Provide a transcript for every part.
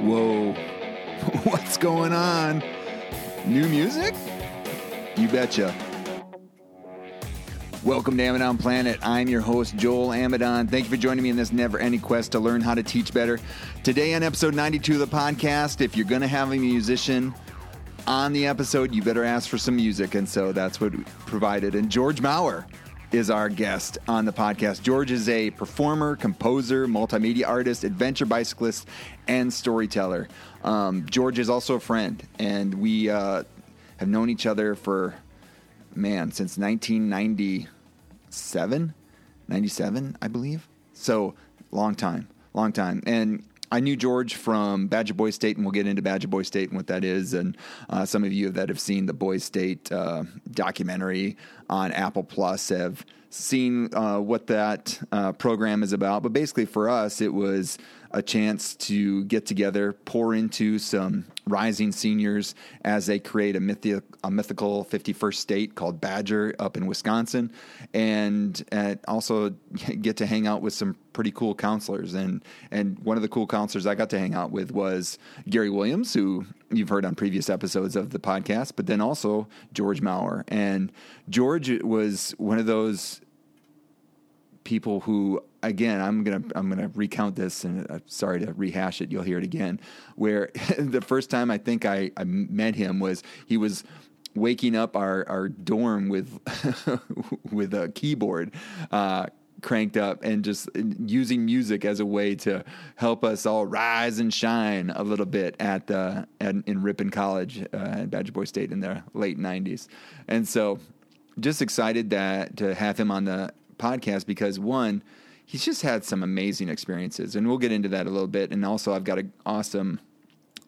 Whoa, what's going on? New music? You betcha. Welcome to Amidon Planet. I'm your host, Joel Amidon. Thank you for joining me in this never ending quest to learn how to teach better. Today, on episode 92 of the podcast, if you're going to have a musician on the episode, you better ask for some music. And so that's what we provided. And George Maurer is our guest on the podcast. George is a performer, composer, multimedia artist, adventure bicyclist, and storyteller. Um, George is also a friend, and we uh, have known each other for, man, since 1997, 97, I believe. So, long time, long time. And I knew George from Badger Boy State, and we'll get into Badger Boy State and what that is. And uh, some of you that have seen the Boy State uh, documentary on Apple Plus have seen uh, what that uh, program is about. But basically, for us, it was a chance to get together, pour into some rising seniors as they create a, mythi- a mythical 51st state called Badger up in Wisconsin, and, and also get to hang out with some pretty cool counselors. And and one of the cool counselors I got to hang out with was Gary Williams, who you've heard on previous episodes of the podcast, but then also George Maurer. And George was one of those people who again i'm gonna i'm gonna recount this and i'm sorry to rehash it you'll hear it again where the first time i think i, I met him was he was waking up our, our dorm with with a keyboard uh, cranked up and just using music as a way to help us all rise and shine a little bit at the at, in Ripon College uh, at Badger Boy State in the late '90s, and so just excited that to have him on the podcast because one, he's just had some amazing experiences, and we'll get into that a little bit. And also, I've got an awesome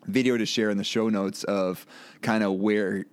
video to share in the show notes of kind of where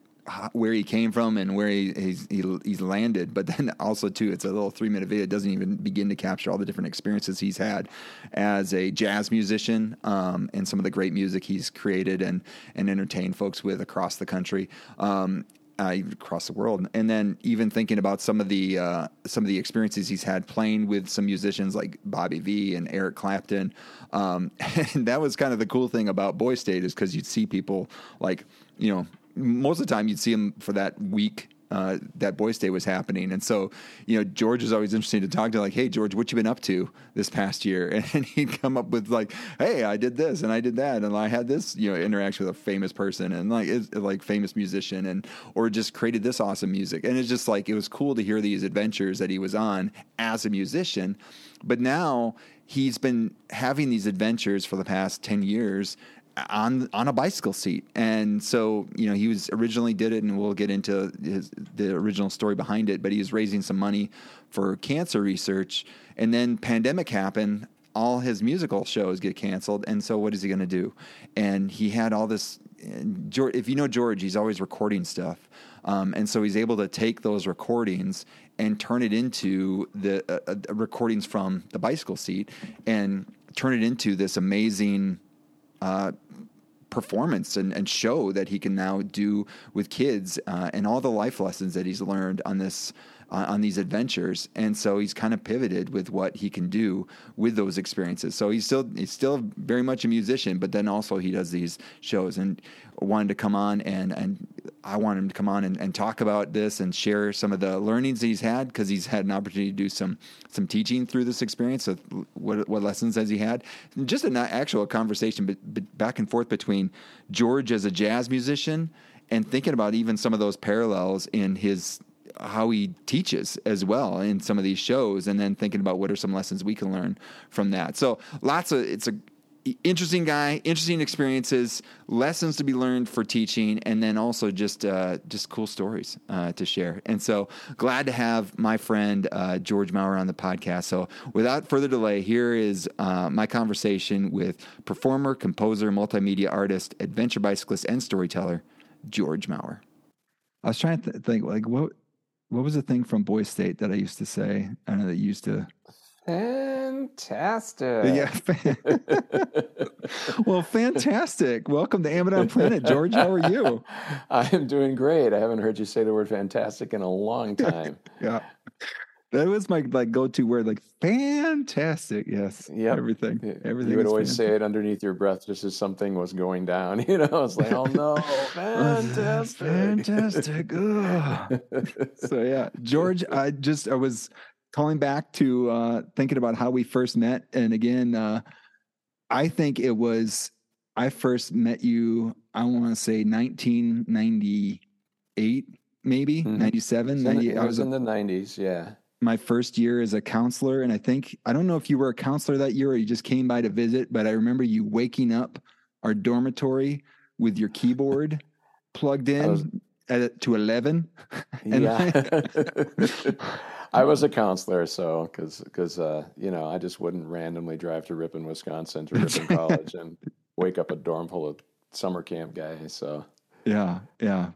where he came from and where he, he's he, he's landed. But then also too, it's a little three minute video. It doesn't even begin to capture all the different experiences he's had as a jazz musician um, and some of the great music he's created and and entertained folks with across the country. Um, uh, across the world, and then even thinking about some of the uh, some of the experiences he's had playing with some musicians like Bobby Vee and Eric Clapton, um, and that was kind of the cool thing about Boy State is because you'd see people like you know most of the time you'd see him for that week uh, that Boy Day was happening. And so, you know, George is always interesting to talk to, like, hey, George, what you been up to this past year? And he'd come up with like, hey, I did this and I did that, and I had this, you know, interaction with a famous person and like, like famous musician, and or just created this awesome music. And it's just like it was cool to hear these adventures that he was on as a musician. But now he's been having these adventures for the past 10 years on on a bicycle seat. And so, you know, he was originally did it, and we'll get into his, the original story behind it. But he was raising some money for cancer research, and then pandemic happened. All his musical shows get canceled, and so what is he going to do? And he had all this. George, if you know George, he's always recording stuff, um, and so he's able to take those recordings and turn it into the uh, uh, recordings from the bicycle seat, and turn it into this amazing uh, performance and, and, show that he can now do with kids uh, and all the life lessons that he's learned on this uh, on these adventures and so he's kind of pivoted with what he can do with those experiences so he's still he's still very much a musician but then also he does these shows and wanted to come on and and I want him to come on and, and talk about this and share some of the learnings he's had because he's had an opportunity to do some some teaching through this experience. So what what lessons has he had? Just an actual conversation, but, but back and forth between George as a jazz musician and thinking about even some of those parallels in his how he teaches as well in some of these shows and then thinking about what are some lessons we can learn from that so lots of it's a interesting guy, interesting experiences, lessons to be learned for teaching, and then also just uh, just cool stories uh, to share. And so glad to have my friend uh, George Maurer on the podcast. So without further delay, here is uh, my conversation with performer, composer, multimedia artist, adventure bicyclist, and storyteller George Maurer. I was trying to think like what what was the thing from Boy State that I used to say? I know that you used to Fantastic. Yeah. well, fantastic. Welcome to Amidon Planet, George. How are you? I am doing great. I haven't heard you say the word fantastic in a long time. yeah. That was my like go to word, like fantastic. Yes. Yep. Everything. Everything. You would always say it underneath your breath just as something was going down. You know, it's like, oh no, fantastic. Fantastic. So yeah, George, I just I was calling back to uh thinking about how we first met. And again, uh I think it was I first met you, I want to say 1998, maybe Mhm. 97, It was in the- 90. I was was in the nineties, yeah. My first year as a counselor. And I think, I don't know if you were a counselor that year or you just came by to visit, but I remember you waking up our dormitory with your keyboard plugged in was- at, to 11. And yeah. I was a counselor, so because because uh, you know I just wouldn't randomly drive to Ripon, Wisconsin, to Ripon. College and wake up a dorm full of summer camp guys. So Yeah, yeah.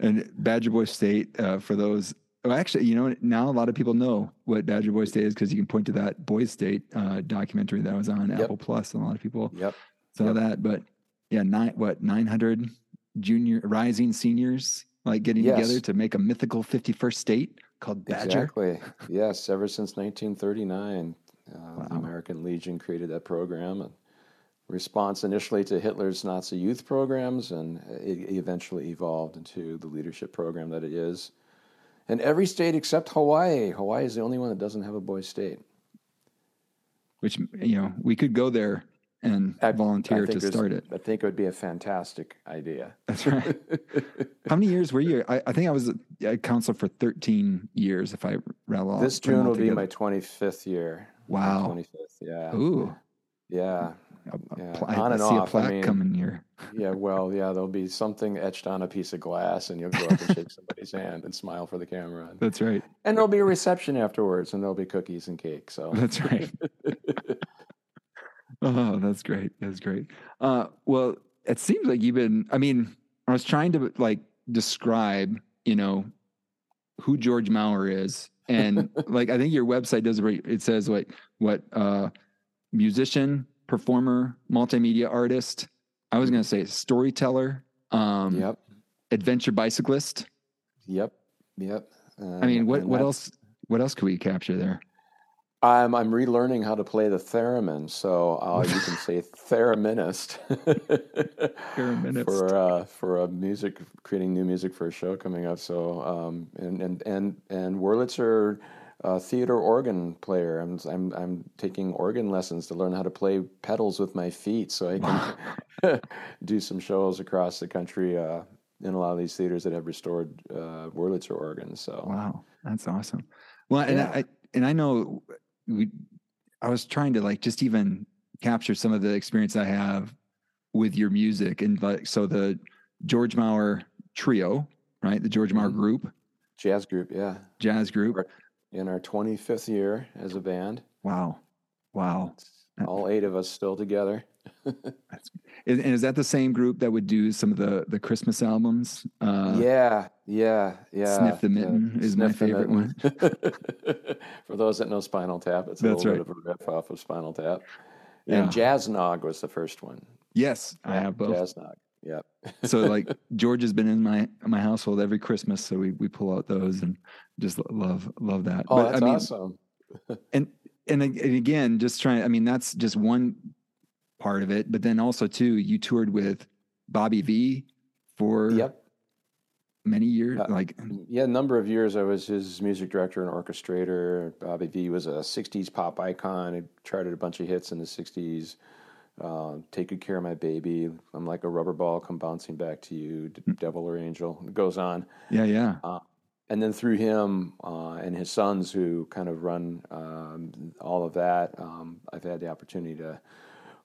And Badger Boy State, uh, for those, well, actually, you know, now a lot of people know what Badger Boy State is because you can point to that Boys State uh, documentary that was on Yep. Apple Plus, and a lot of people yep, saw Yep. that. But yeah, nine what nine hundred junior rising seniors like getting Yes. together to make a mythical fifty first state called Badger. exactly. yes, ever since 1939, uh, Wow. the American Legion created that program. And response initially to Hitler's Nazi youth programs, and it eventually evolved into the leadership program that it is. And every state except Hawaii. Hawaii is the only one that doesn't have a boys' state. Which you know we could go there and I- I volunteer think to start it. I think it would be a fantastic idea. That's right. How many years were you? I, I think I was a, counselor for 13 years, if I rattle off. this June will be my 25th year. Wow. 25th, yeah. Ooh. Yeah, A- a Yeah, pla- I, on I and see a off, I plaque mean- coming here. yeah, well, yeah, there'll be something etched on a piece of glass, and you'll go up and shake somebody's hand and smile for the camera. And, That's right. and there'll be a reception afterwards, and there'll be cookies and cake. So, That's right. oh, that's great. That's great. Uh, well, it seems like you've been, I mean, I was trying to like describe, you know, who George Maurer is. And like, I think your website does, it. it says like what, uh, musician, performer, multimedia artist. I was going to say storyteller, um, yep, adventure bicyclist. yep, yep. I mean, what, what else, what else could we capture there? I'm I'm relearning how to play the theremin, so uh, you can say thereminist. Thereminist. for uh, for a music creating new music for a show coming up. So um, and and and and Wurlitzer uh, theater organ player. I'm I'm I'm taking organ lessons to learn how to play pedals with my feet, so I can do some shows across the country. Uh, in a lot of these theaters that have restored uh, Wurlitzer organs, so Wow, that's awesome. Well, and Yeah. I and I know we. I was trying to like just even capture some of the experience I have with your music, and like so the George Maurer trio, right? The George Maurer Mhm. group, jazz group, yeah, jazz group. Right. in our 25th year as a band. Wow, wow. All eight of us still together. And, is that the same group that would do some of the the Christmas albums? Uh, yeah, yeah, yeah. Sniff the yeah. Mitten is my favorite one. For those that know Spinal Tap, it's a That's little bit of a riff off of Spinal Tap. Yeah. And Jazz Nog was the first one. Yes, I have both. Jazz Nog. Yep. so like George has been in my my household every Christmas, so we we pull out those and just love love that. oh, But, that's I mean, awesome. and and and again, just trying. I mean, that's just one part of it, but then also too, you toured with Bobby Vee for Yep. many years. Uh, like Yeah, a number of years I was his music director and orchestrator. Bobby V was a 60s pop icon. He charted a bunch of hits in the 60s. Uh, Take Good Care of My Baby. I'm like a rubber ball, come bouncing back to you. D- Devil or Angel. It goes on. yeah, yeah, and then through him uh, and his sons who kind of run um, all of that um, i've had the opportunity to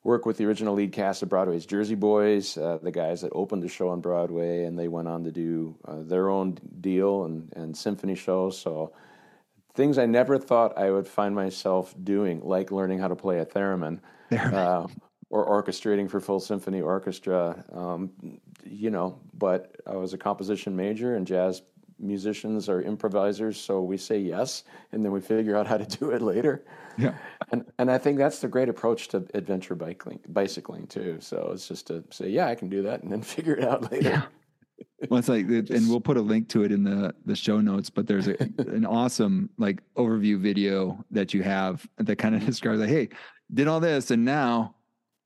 work with the original lead cast of broadway's jersey boys uh, the guys that opened the show on broadway and they went on to do uh, their own deal and, and symphony shows so things i never thought i would find myself doing like learning how to play a theremin there. uh, or orchestrating for full symphony orchestra. Um, you know, but I was a composition major, and jazz musicians are improvisers, so we say yes, and then we figure out how to do it later. yeah, And and I think that's the great approach to adventure bicycling, bicycling too. So it's just to say, yeah, I can do that, and then figure it out later. yeah. well, it's like, and we'll put a link to it in the the show notes. But there's a, an awesome like overview video that you have that kind of describes like, hey, did all this, and now,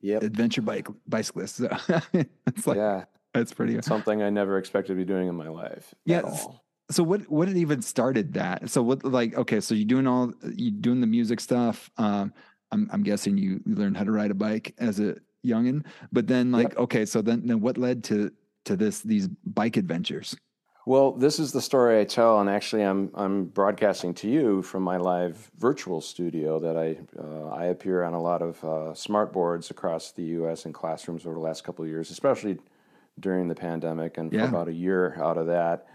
yep. adventure bike bicyclist. So it's like, yeah, that's pretty something I never expected to be doing in my life. Yeah. So what what even started that? So what like okay, so you're doing all you doing the music stuff. Um, I'm I'm guessing you learned how to ride a bike as a youngin, but then like yep. okay, so then then what led to to this these bike adventures? Well, this is the story I tell, and actually, I'm I'm broadcasting to you from my live virtual studio that I uh, I appear on a lot of uh, smart boards across the U.S. in classrooms over the last couple of years, especially during the pandemic, and yeah. for about a year out of that.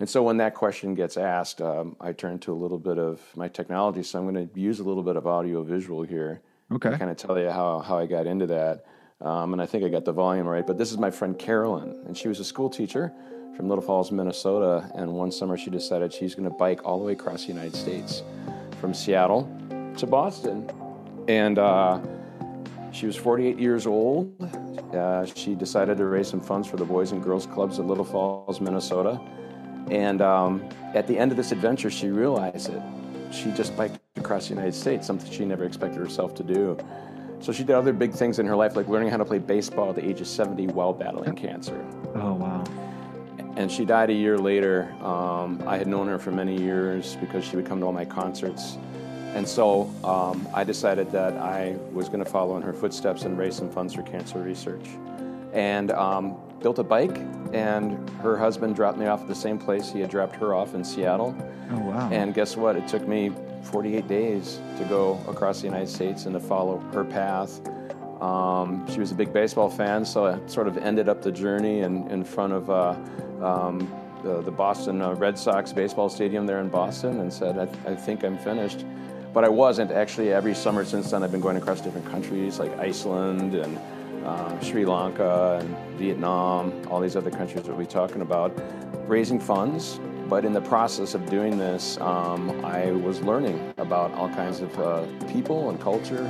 And so, when that question gets asked, um, I turn to a little bit of my technology. So I'm going to use a little bit of audio visual here. Okay. To kind of tell you how how I got into that. Um, and I think I got the volume right. But this is my friend Carolyn, and she was a school teacher from Little Falls, Minnesota. And one summer she decided she's going to bike all the way across the United States from Seattle to Boston. And uh, she was 48 years old. Uh, she decided to raise some funds for the Boys and Girls Clubs of Little Falls, Minnesota. And um, at the end of this adventure, she realized that she just biked across the United States, something she never expected herself to do. So she did other big things in her life, like learning how to play baseball at the age of 70 while battling cancer. Oh, wow. And she died a year later. Um, I had known her for many years because she would come to all my concerts. And so um, I decided that I was going to follow in her footsteps and raise some funds for cancer research. And um, built a bike, and her husband dropped me off at the same place he had dropped her off in Seattle. Oh, wow. And guess what? It took me 48 days to go across the United States and to follow her path. Um, she was a big baseball fan, so I sort of ended up the journey in, in front of uh, um, the, the, Boston uh, Red Sox baseball stadium there in Boston and said, I, th- I, think I'm finished. But I wasn't. Actually, every summer since then, I've been going across different countries like Iceland and uh, Sri Lanka and Vietnam, all these other countries that we're talking about, raising funds but in the process of doing this, um, I was learning about all kinds of uh, people and culture,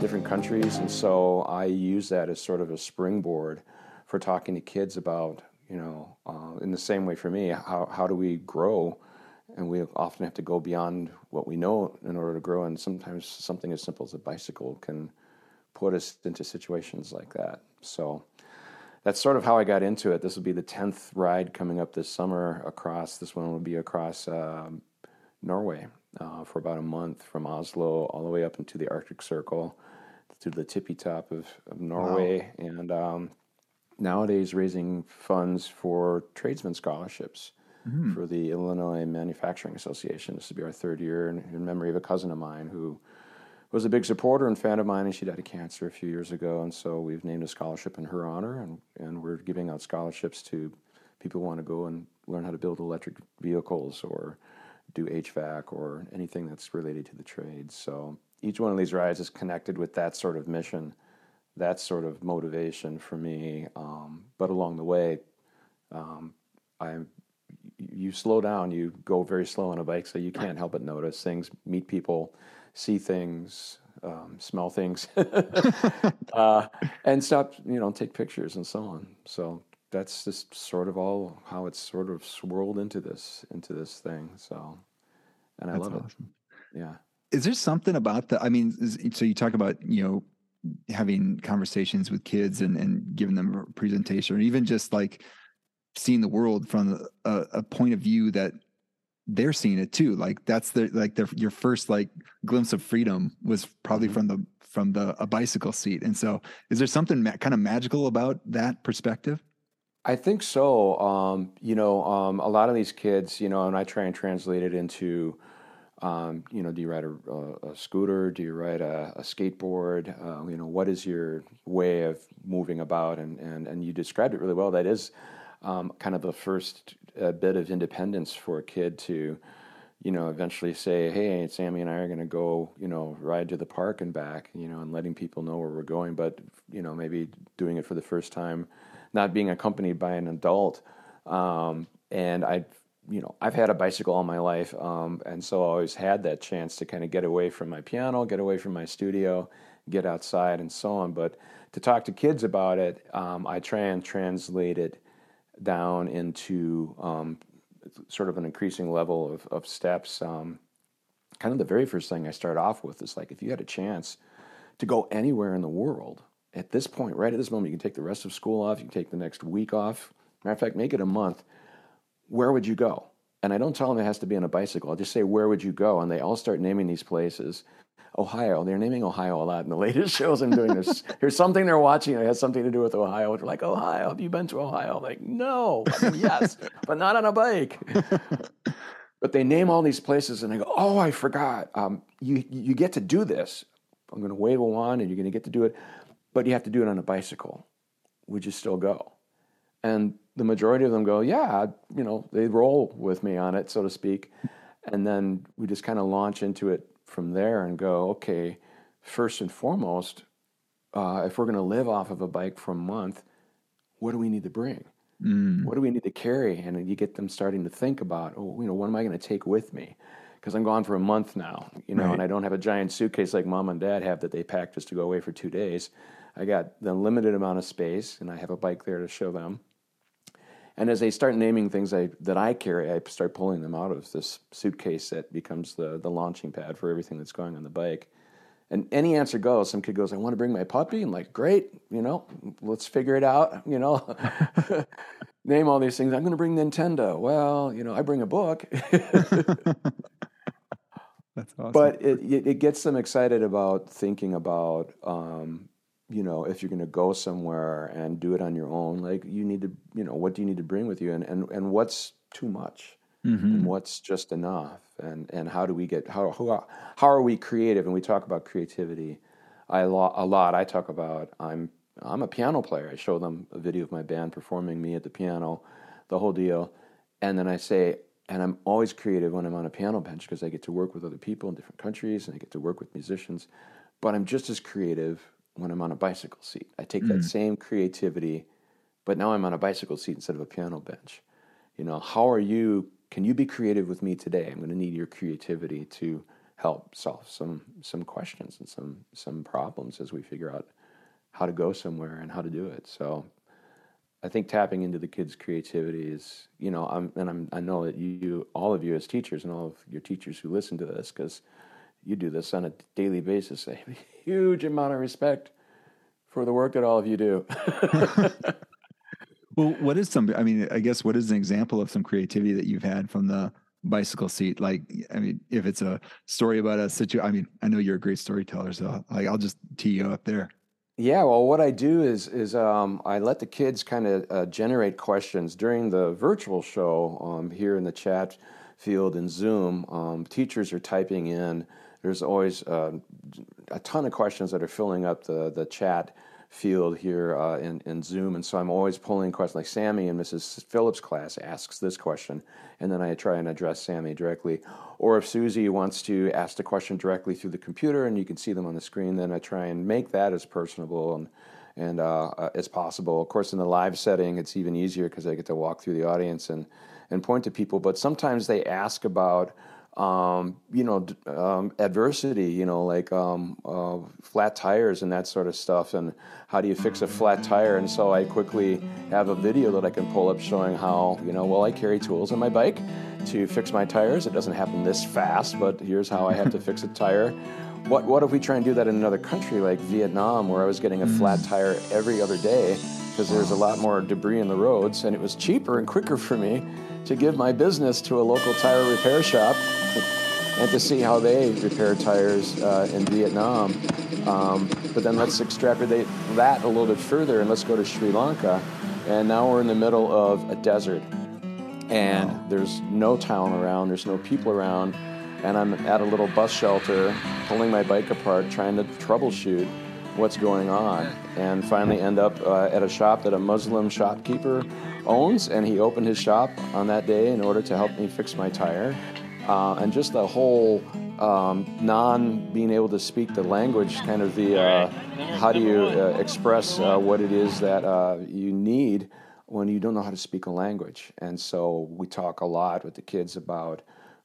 different countries, and so I use that as sort of a springboard for talking to kids about, you know, uh, in the same way for me, how, how do we grow? And we often have to go beyond what we know in order to grow, and sometimes something as simple as a bicycle can put us into situations like that. So, that's sort of how I got into it. This will be the tenth ride coming up this summer across. This one will be across um, Norway uh, for about a month from Oslo all the way up into the Arctic Circle to the tippy top of, of Norway, wow. and um, nowadays raising funds for tradesman scholarships. Mm-hmm. For the Illinois Manufacturing Association. This will be our third year in, in memory of a cousin of mine who was a big supporter and fan of mine, and she died of cancer a few years ago. And so we've named a scholarship in her honor, and, and we're giving out scholarships to people who want to go and learn how to build electric vehicles or do HVAC or anything that's related to the trades. So each one of these rides is connected with that sort of mission, that sort of motivation for me. Um, but along the way, um, I you slow down, you go very slow on a bike, so you can't help but notice things, meet people see things, um, smell things, uh, and stop, you know, take pictures and so on. So that's just sort of all how it's sort of swirled into this into this thing. So, and I that's love awesome. it. Yeah. Is there something about the? I mean, so you talk about you know having conversations with kids and and giving them a presentation, or even just like seeing the world from a, a point of view that they're seeing it too. Like that's the like their your first like glimpse of freedom was probably mm-hmm. from the from the a bicycle seat. And so, is there something ma- kind of magical about that perspective? I think so. Um, you know, um, a lot of these kids, you know, and I try and translate it into, um, you know, do you ride a, a, a scooter? Do you ride a, a skateboard? Uh, you know, what is your way of moving about? And and and you described it really well. That is um, kind of the first uh, bit of independence for a kid to, you know, eventually say, "Hey, Sammy and I are going to go, you know, ride to the park and back," you know, and letting people know where we're going. But you know, maybe doing it for the first time, not being accompanied by an adult. Um, and I, you know, I've had a bicycle all my life, um, and so I always had that chance to kind of get away from my piano, get away from my studio, get outside, and so on. But to talk to kids about it, um, I try and translate it down into um, sort of an increasing level of, of steps. Um, kind of the very first thing I start off with is like, if you had a chance to go anywhere in the world at this point, right at this moment, you can take the rest of school off, you can take the next week off. Matter of fact, make it a month. Where would you go? And I don't tell them it has to be on a bicycle. I'll just say, where would you go? And they all start naming these places. Ohio. They're naming Ohio a lot in the latest shows I'm doing. There's, there's something they're watching that has something to do with Ohio. They're like, Ohio, have you been to Ohio? I'm like, no, I mean, yes, but not on a bike. but they name all these places, and I go, oh, I forgot. Um, you you get to do this. I'm going to wave a wand, and you're going to get to do it, but you have to do it on a bicycle. Would you still go? And the majority of them go, yeah, you know, they roll with me on it, so to speak. And then we just kind of launch into it from there and go, okay, first and foremost, uh, if we're going to live off of a bike for a month, what do we need to bring? Mm. What do we need to carry? And you get them starting to think about, oh, you know, what am I going to take with me? Because I'm gone for a month now, you know, right. and I don't have a giant suitcase like mom and dad have that they packed just to go away for two days. I got the limited amount of space, and I have a bike there to show them. And as they start naming things I, that I carry, I start pulling them out of this suitcase that becomes the, the launching pad for everything that's going on the bike. And any answer goes. Some kid goes, I want to bring my puppy. I'm like, great, you know, let's figure it out, you know. Name all these things. I'm going to bring Nintendo. Well, you know, I bring a book. That's awesome. But it, it, gets them excited about thinking about um, you know, if you're going to go somewhere and do it on your own, like you need to, you know, what do you need to bring with you, and and and what's too much, mm-hmm. and what's just enough, and and how do we get how how how are we creative? And we talk about creativity, I a lot. I talk about I'm I'm a piano player. I show them a video of my band performing me at the piano, the whole deal, and then I say, and I'm always creative when I'm on a piano bench because I get to work with other people in different countries and I get to work with musicians, but I'm just as creative when I'm on a bicycle seat. I take mm. that same creativity, but now I'm on a bicycle seat instead of a piano bench. You know, how are you? Can you be creative with me today? I'm going to need your creativity to help solve some some questions and some some problems as we figure out how to go somewhere and how to do it. So I think tapping into the kids' creativity is, you know, I'm, and I'm, I know that you, all of you as teachers and all of your teachers who listen to this, because you do this on a daily basis. I have a huge amount of respect for the work that all of you do. well, what is some? I mean, I guess what is an example of some creativity that you've had from the bicycle seat? Like, I mean, if it's a story about a situation, I mean, I know you're a great storyteller, so like, I'll just tee you up there. Yeah, well, what I do is is um, I let the kids kind of uh, generate questions during the virtual show um, here in the chat field in Zoom. Um, teachers are typing in there's always uh, a ton of questions that are filling up the, the chat field here uh, in, in Zoom. And so I'm always pulling questions like Sammy and Mrs. Phillips' class asks this question, and then I try and address Sammy directly. Or if Susie wants to ask the question directly through the computer and you can see them on the screen, then I try and make that as personable and, and uh, uh as possible. Of course, in the live setting, it's even easier because I get to walk through the audience and, and point to people. But sometimes they ask about um, you know, um, adversity, you know, like um, uh, flat tires and that sort of stuff, and how do you fix a flat tire? And so I quickly have a video that I can pull up showing how, you know, well, I carry tools on my bike to fix my tires. It doesn't happen this fast, but here's how I have to fix a tire. What, what if we try and do that in another country like Vietnam, where I was getting a flat mm. tire every other day because there's a lot more debris in the roads, and it was cheaper and quicker for me to give my business to a local tire repair shop and to see how they repair tires uh, in Vietnam. Um, but then let's extrapolate that a little bit further and let's go to Sri Lanka. And now we're in the middle of a desert. And wow. there's no town around, there's no people around. And I'm at a little bus shelter, pulling my bike apart, trying to troubleshoot what's going on. And finally end up uh, at a shop that a Muslim shopkeeper owns. And he opened his shop on that day in order to help me fix my tire uh, and just the whole um, non being able to speak the language, kind of the uh, how do you uh, express uh, what it is that uh, you need when you don't know how to speak a language. And so we talk a lot with the kids about,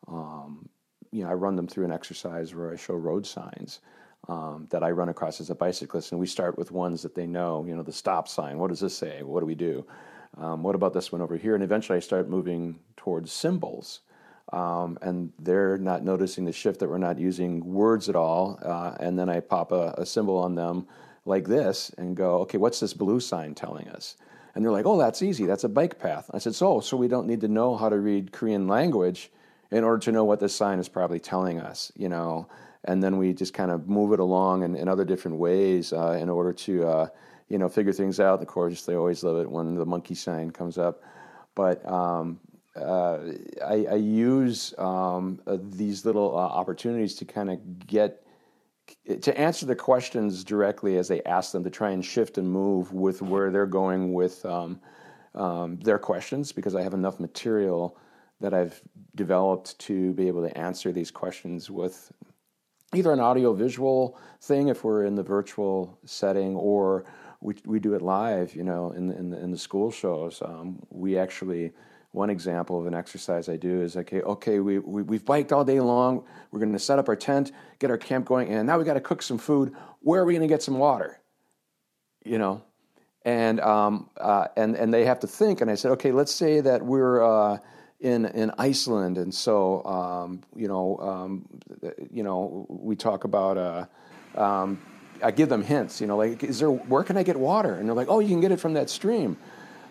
um, you know, I run them through an exercise where I show road signs. Um, that I run across as a bicyclist, and we start with ones that they know. You know, the stop sign. What does this say? What do we do? Um, what about this one over here? And eventually I start moving towards symbols. Um, and they're not noticing the shift that we're not using words at all. Uh, and then I pop a, a, symbol on them like this and go, okay, what's this blue sign telling us? And they're like, oh, that's easy. That's a bike path. I said, so, so we don't need to know how to read Korean language in order to know what this sign is probably telling us, you know. And then we just kind of move it along in, in other different ways uh, in order to, uh, you know, figure things out. Of course, they always love it when the monkey sign comes up. But um, uh, I, I, use um, uh, these little uh, opportunities to kind of get to answer the questions directly as they ask them to try and shift and move with where they're going with um, um, their questions because I have enough material that I've developed to be able to answer these questions with either an audio visual thing if we're in the virtual setting or we, we do it live you know in, in, the, in the school shows um, we actually one example of an exercise I do is okay, okay, we, we, we've biked all day long. We're going to set up our tent, get our camp going, and now we got to cook some food. Where are we going to get some water? You know, and um, uh, and and they have to think. And I said, okay, let's say that we're uh, in in Iceland, and so um, you know, um, you know, we talk about. Uh, um, I give them hints, you know, like, is there where can I get water? And they're like, oh, you can get it from that stream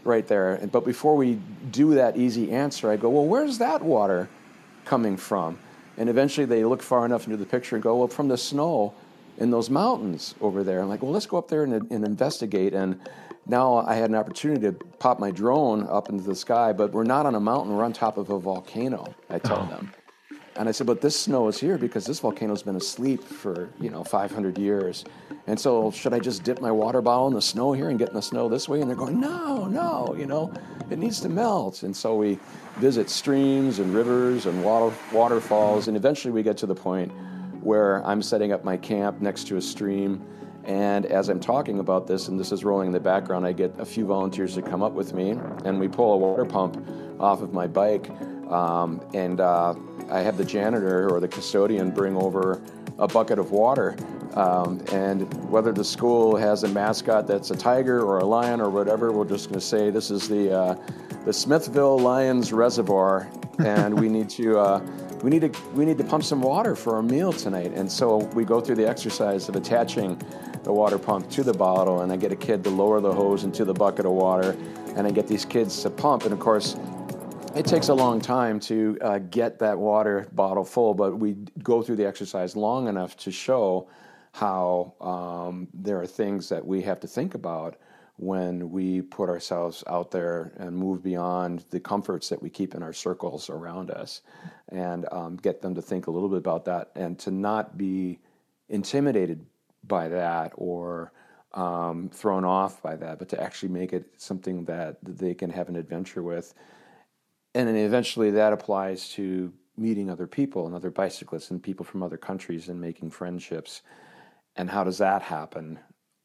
right there. But before we do that easy answer, I go, well, where's that water coming from? And eventually they look far enough into the picture and go, well, from the snow in those mountains over there. I'm like, well, let's go up there and, and investigate. And now I had an opportunity to pop my drone up into the sky, but we're not on a mountain, we're on top of a volcano, I tell oh. them. And I said, but this snow is here because this volcano's been asleep for, you know, 500 years. And so should I just dip my water bottle in the snow here and get in the snow this way? And they're going, no, no, you know, it needs to melt. And so we visit streams and rivers and water, waterfalls. And eventually we get to the point where I'm setting up my camp next to a stream. And as I'm talking about this, and this is rolling in the background, I get a few volunteers to come up with me, and we pull a water pump off of my bike. Um, and uh, I have the janitor or the custodian bring over a bucket of water. Um, and whether the school has a mascot that's a tiger or a lion or whatever, we're just going to say this is the uh, the Smithville Lions Reservoir, and we need to uh, we need to we need to pump some water for our meal tonight. And so we go through the exercise of attaching the water pump to the bottle, and I get a kid to lower the hose into the bucket of water, and I get these kids to pump. And of course, it takes a long time to uh, get that water bottle full, but we go through the exercise long enough to show how um, there are things that we have to think about when we put ourselves out there and move beyond the comforts that we keep in our circles around us and um, get them to think a little bit about that and to not be intimidated by that or um, thrown off by that, but to actually make it something that they can have an adventure with and then eventually that applies to meeting other people and other bicyclists and people from other countries and making friendships. And how does that happen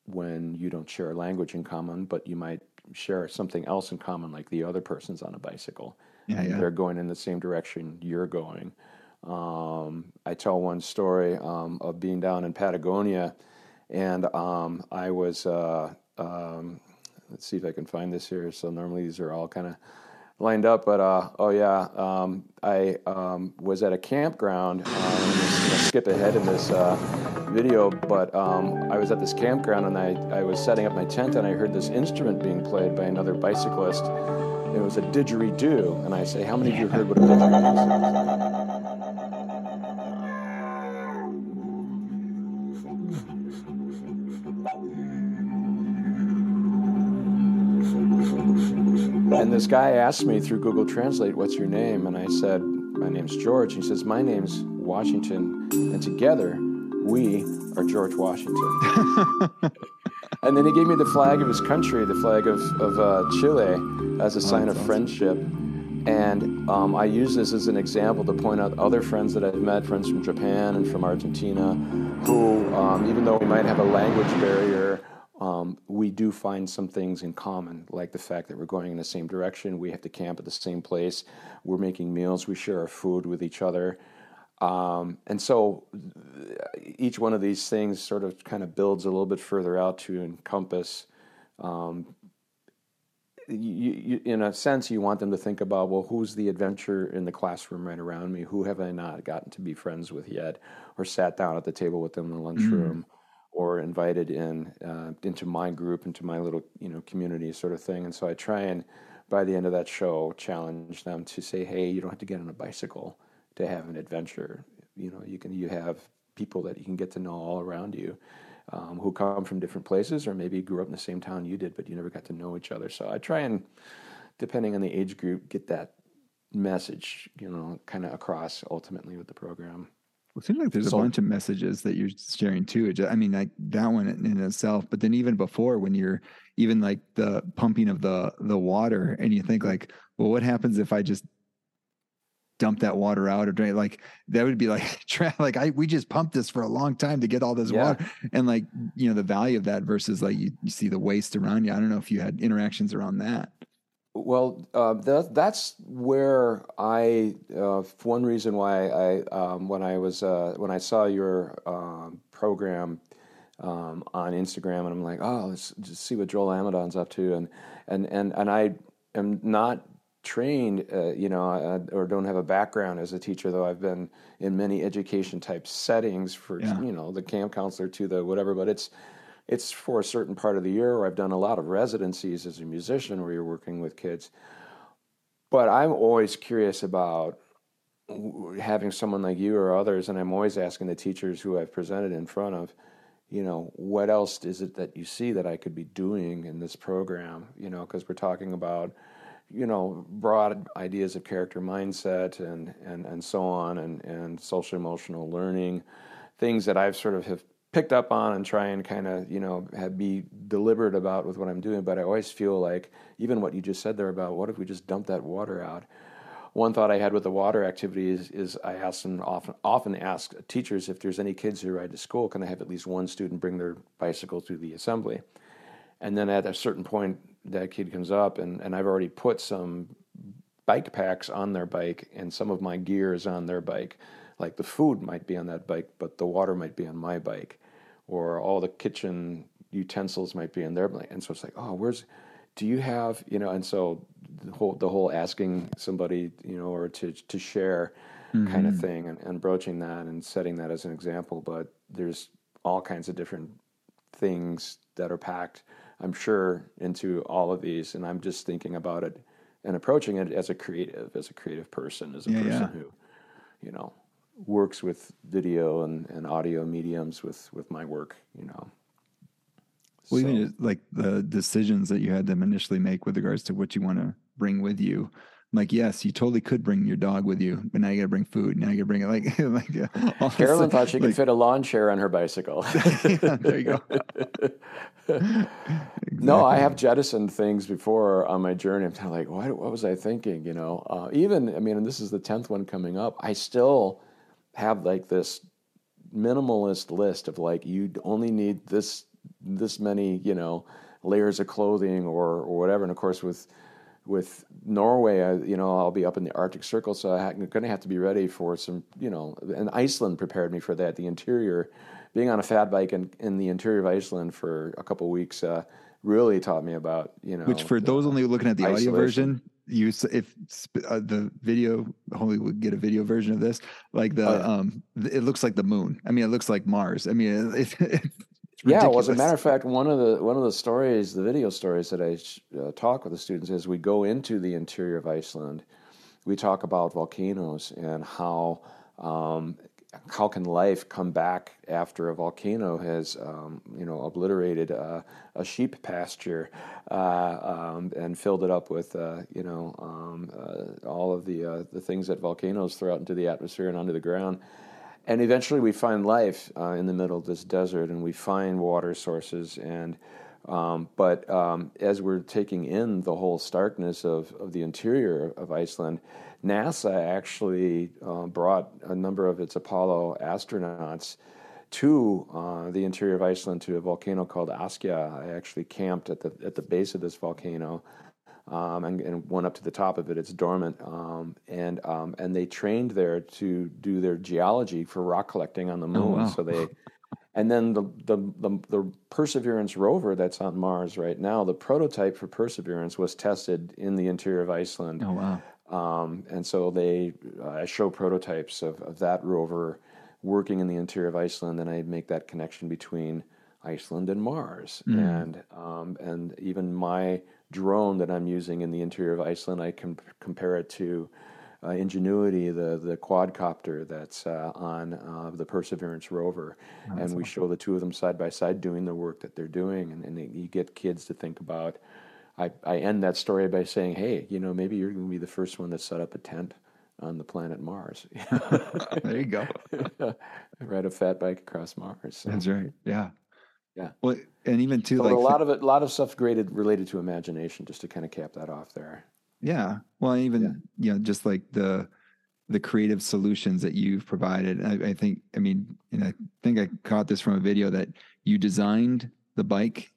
when you don't share a language in common, but you might share something else in common, like the other person's on a bicycle yeah, yeah. they're going in the same direction you're going. Um, I tell one story um, of being down in Patagonia, and um, I was. Uh, um, let's see if I can find this here. So normally these are all kind of lined up, but uh, oh yeah, um, I um, was at a campground. Um, skip ahead in this uh, video, but um, I was at this campground and I, I was setting up my tent and I heard this instrument being played by another bicyclist. It was a didgeridoo, and I say, "How many of you heard what a didgeridoo is?" And this guy asked me through Google Translate, What's your name? And I said, My name's George. He says, My name's Washington. And together, we are George Washington. and then he gave me the flag of his country, the flag of, of uh, Chile, as a oh, sign of friendship. And um, I use this as an example to point out other friends that I've met, friends from Japan and from Argentina, who, um, even though we might have a language barrier, um, we do find some things in common, like the fact that we're going in the same direction. We have to camp at the same place. We're making meals. We share our food with each other. Um, and so each one of these things sort of kind of builds a little bit further out to encompass um, you, you, in a sense, you want them to think about, well, who's the adventure in the classroom right around me? Who have I not gotten to be friends with yet, or sat down at the table with them in the lunchroom, mm. Or invited in uh, into my group, into my little you know community sort of thing. And so I try and by the end of that show, challenge them to say, hey, you don't have to get on a bicycle to have an adventure. You know, you can you have people that you can get to know all around you um, who come from different places or maybe grew up in the same town you did, but you never got to know each other. So I try and, depending on the age group, get that message, you know, kind of across ultimately with the program. Well, it seems like there's so, a bunch of messages that you're sharing too. I mean, like that one in itself, but then even before when you're even like the pumping of the the water, and you think like, well, what happens if I just dump that water out or drink like that would be like like I we just pumped this for a long time to get all this yeah. water and like you know the value of that versus like you, you see the waste around you. I don't know if you had interactions around that. Well, uh, that, that's where I. Uh, one reason why I, um, when I was uh, when I saw your um, program um, on Instagram, and I'm like, oh, let's just see what Joel Amidon's up to, and and and and I am not trained, uh, you know, uh, or don't have a background as a teacher, though I've been in many education type settings for, yeah. you know, the camp counselor to the whatever, but it's, it's for a certain part of the year where I've done a lot of residencies as a musician where you're working with kids. But I'm always curious about having someone like you or others, and I'm always asking the teachers who I've presented in front of, you know, what else is it that you see that I could be doing in this program? You know, because we're talking about you know, broad ideas of character mindset and, and, and so on, and, and social emotional learning, things that I've sort of have picked up on and try and kind of, you know, have be deliberate about with what I'm doing. But I always feel like, even what you just said there about what if we just dump that water out? One thought I had with the water activity is, is I them often, often ask teachers if there's any kids who ride to school, can I have at least one student bring their bicycle to the assembly? And then at a certain point, that kid comes up, and, and I've already put some bike packs on their bike, and some of my gear is on their bike. Like the food might be on that bike, but the water might be on my bike, or all the kitchen utensils might be in there. And so it's like, oh, where's, do you have, you know? And so the whole the whole asking somebody, you know, or to to share mm-hmm. kind of thing, and, and broaching that and setting that as an example. But there's all kinds of different things that are packed I'm sure, into all of these. And I'm just thinking about it and approaching it as a creative, as a creative person, as a yeah, person yeah. who, you know, works with video and, and audio mediums with, with my work, you know. Well, so. even like the decisions that you had to initially make with regards to what you want to bring with you like, yes, you totally could bring your dog with you, but now you got to bring food. Now you got to bring it like, like Carolyn thought she like, could fit a lawn chair on her bicycle. yeah, there you go. exactly. No, I have jettisoned things before on my journey. I'm kind of like, what, what was I thinking? You know, uh, even, I mean, and this is the 10th one coming up. I still have like this minimalist list of like, you only need this, this many, you know, layers of clothing or, or whatever. And of course, with, with Norway, I, you know, I'll be up in the Arctic Circle, so I'm going to have to be ready for some, you know, and Iceland prepared me for that. The interior, being on a fat bike in, in the interior of Iceland for a couple weeks, uh, really taught me about, you know. Which for those only looking at the isolation. audio version, you if uh, the video only would get a video version of this, like the oh, yeah. um, it looks like the moon. I mean, it looks like Mars. I mean, it, it, yeah, well, as a matter of fact, one of the one of the stories, the video stories that I uh, talk with the students is we go into the interior of Iceland. We talk about volcanoes and how um, how can life come back after a volcano has um, you know obliterated uh, a sheep pasture uh, um, and filled it up with uh, you know um, uh, all of the uh, the things that volcanoes throw out into the atmosphere and onto the ground. And eventually we find life in the middle of this desert and we find water sources and um, but um, as we're taking in the whole starkness of, of the interior of Iceland, NASA actually uh, brought a number of its Apollo astronauts to uh, the interior of Iceland to a volcano called Askja. I actually camped at the at the base of this volcano um, and, and, went up to the top of it. It's dormant, um, and um, and they trained there to do their geology for rock collecting on the oh, moon. Oh, wow. So they And then the, the, the the Perseverance rover that's on Mars right now, the prototype for Perseverance was tested in the interior of Iceland. Oh wow! Um, and so they uh, I show prototypes of, of that rover working in the interior of Iceland, and I make that connection between Iceland and Mars, mm. and um, and even my drone that I'm using in the interior of Iceland, I can compare it to uh, Ingenuity, the the quadcopter that's uh, on uh, the Perseverance rover, oh, and we awesome. show the two of them side by side doing the work that they're doing, and, and you get kids to think about. I, I end that story by saying, hey, you know, maybe you're going to be the first one that set up a tent on the planet Mars. there you go. Ride a fat bike across Mars. So. That's right. Yeah. Yeah. Well, and even too, so like a lot of it, a lot of stuff graded related to imagination, just to kind of cap that off there. Yeah. Well, even yeah. you know, just like the the creative solutions that you've provided. I, I think, I mean, and I think I caught this from a video that you designed the bike.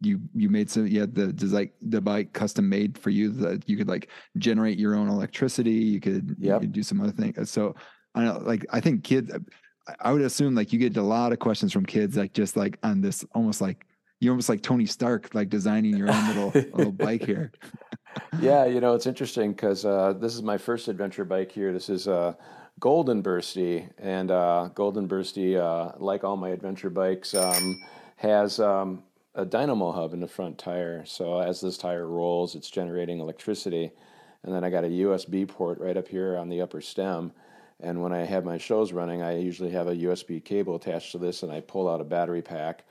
You you made some you had the design the bike custom made for you that you could like generate your own electricity. You could, yep. you could do some other things. So I know, like I think kids. I would assume like you get a lot of questions from kids, like just like on this almost like you're almost like Tony Stark, like designing your own little little bike here. yeah, you know it's interesting because uh, this is my first adventure bike here. This is uh, Golden Bursty, and uh, Golden Bursty, uh, like all my adventure bikes, um, has um, a dynamo hub in the front tire. So as this tire rolls, it's generating electricity, and then I got a USB port right up here on the upper stem and when I have my shows running, I usually have a USB cable attached to this, and I pull out a battery pack,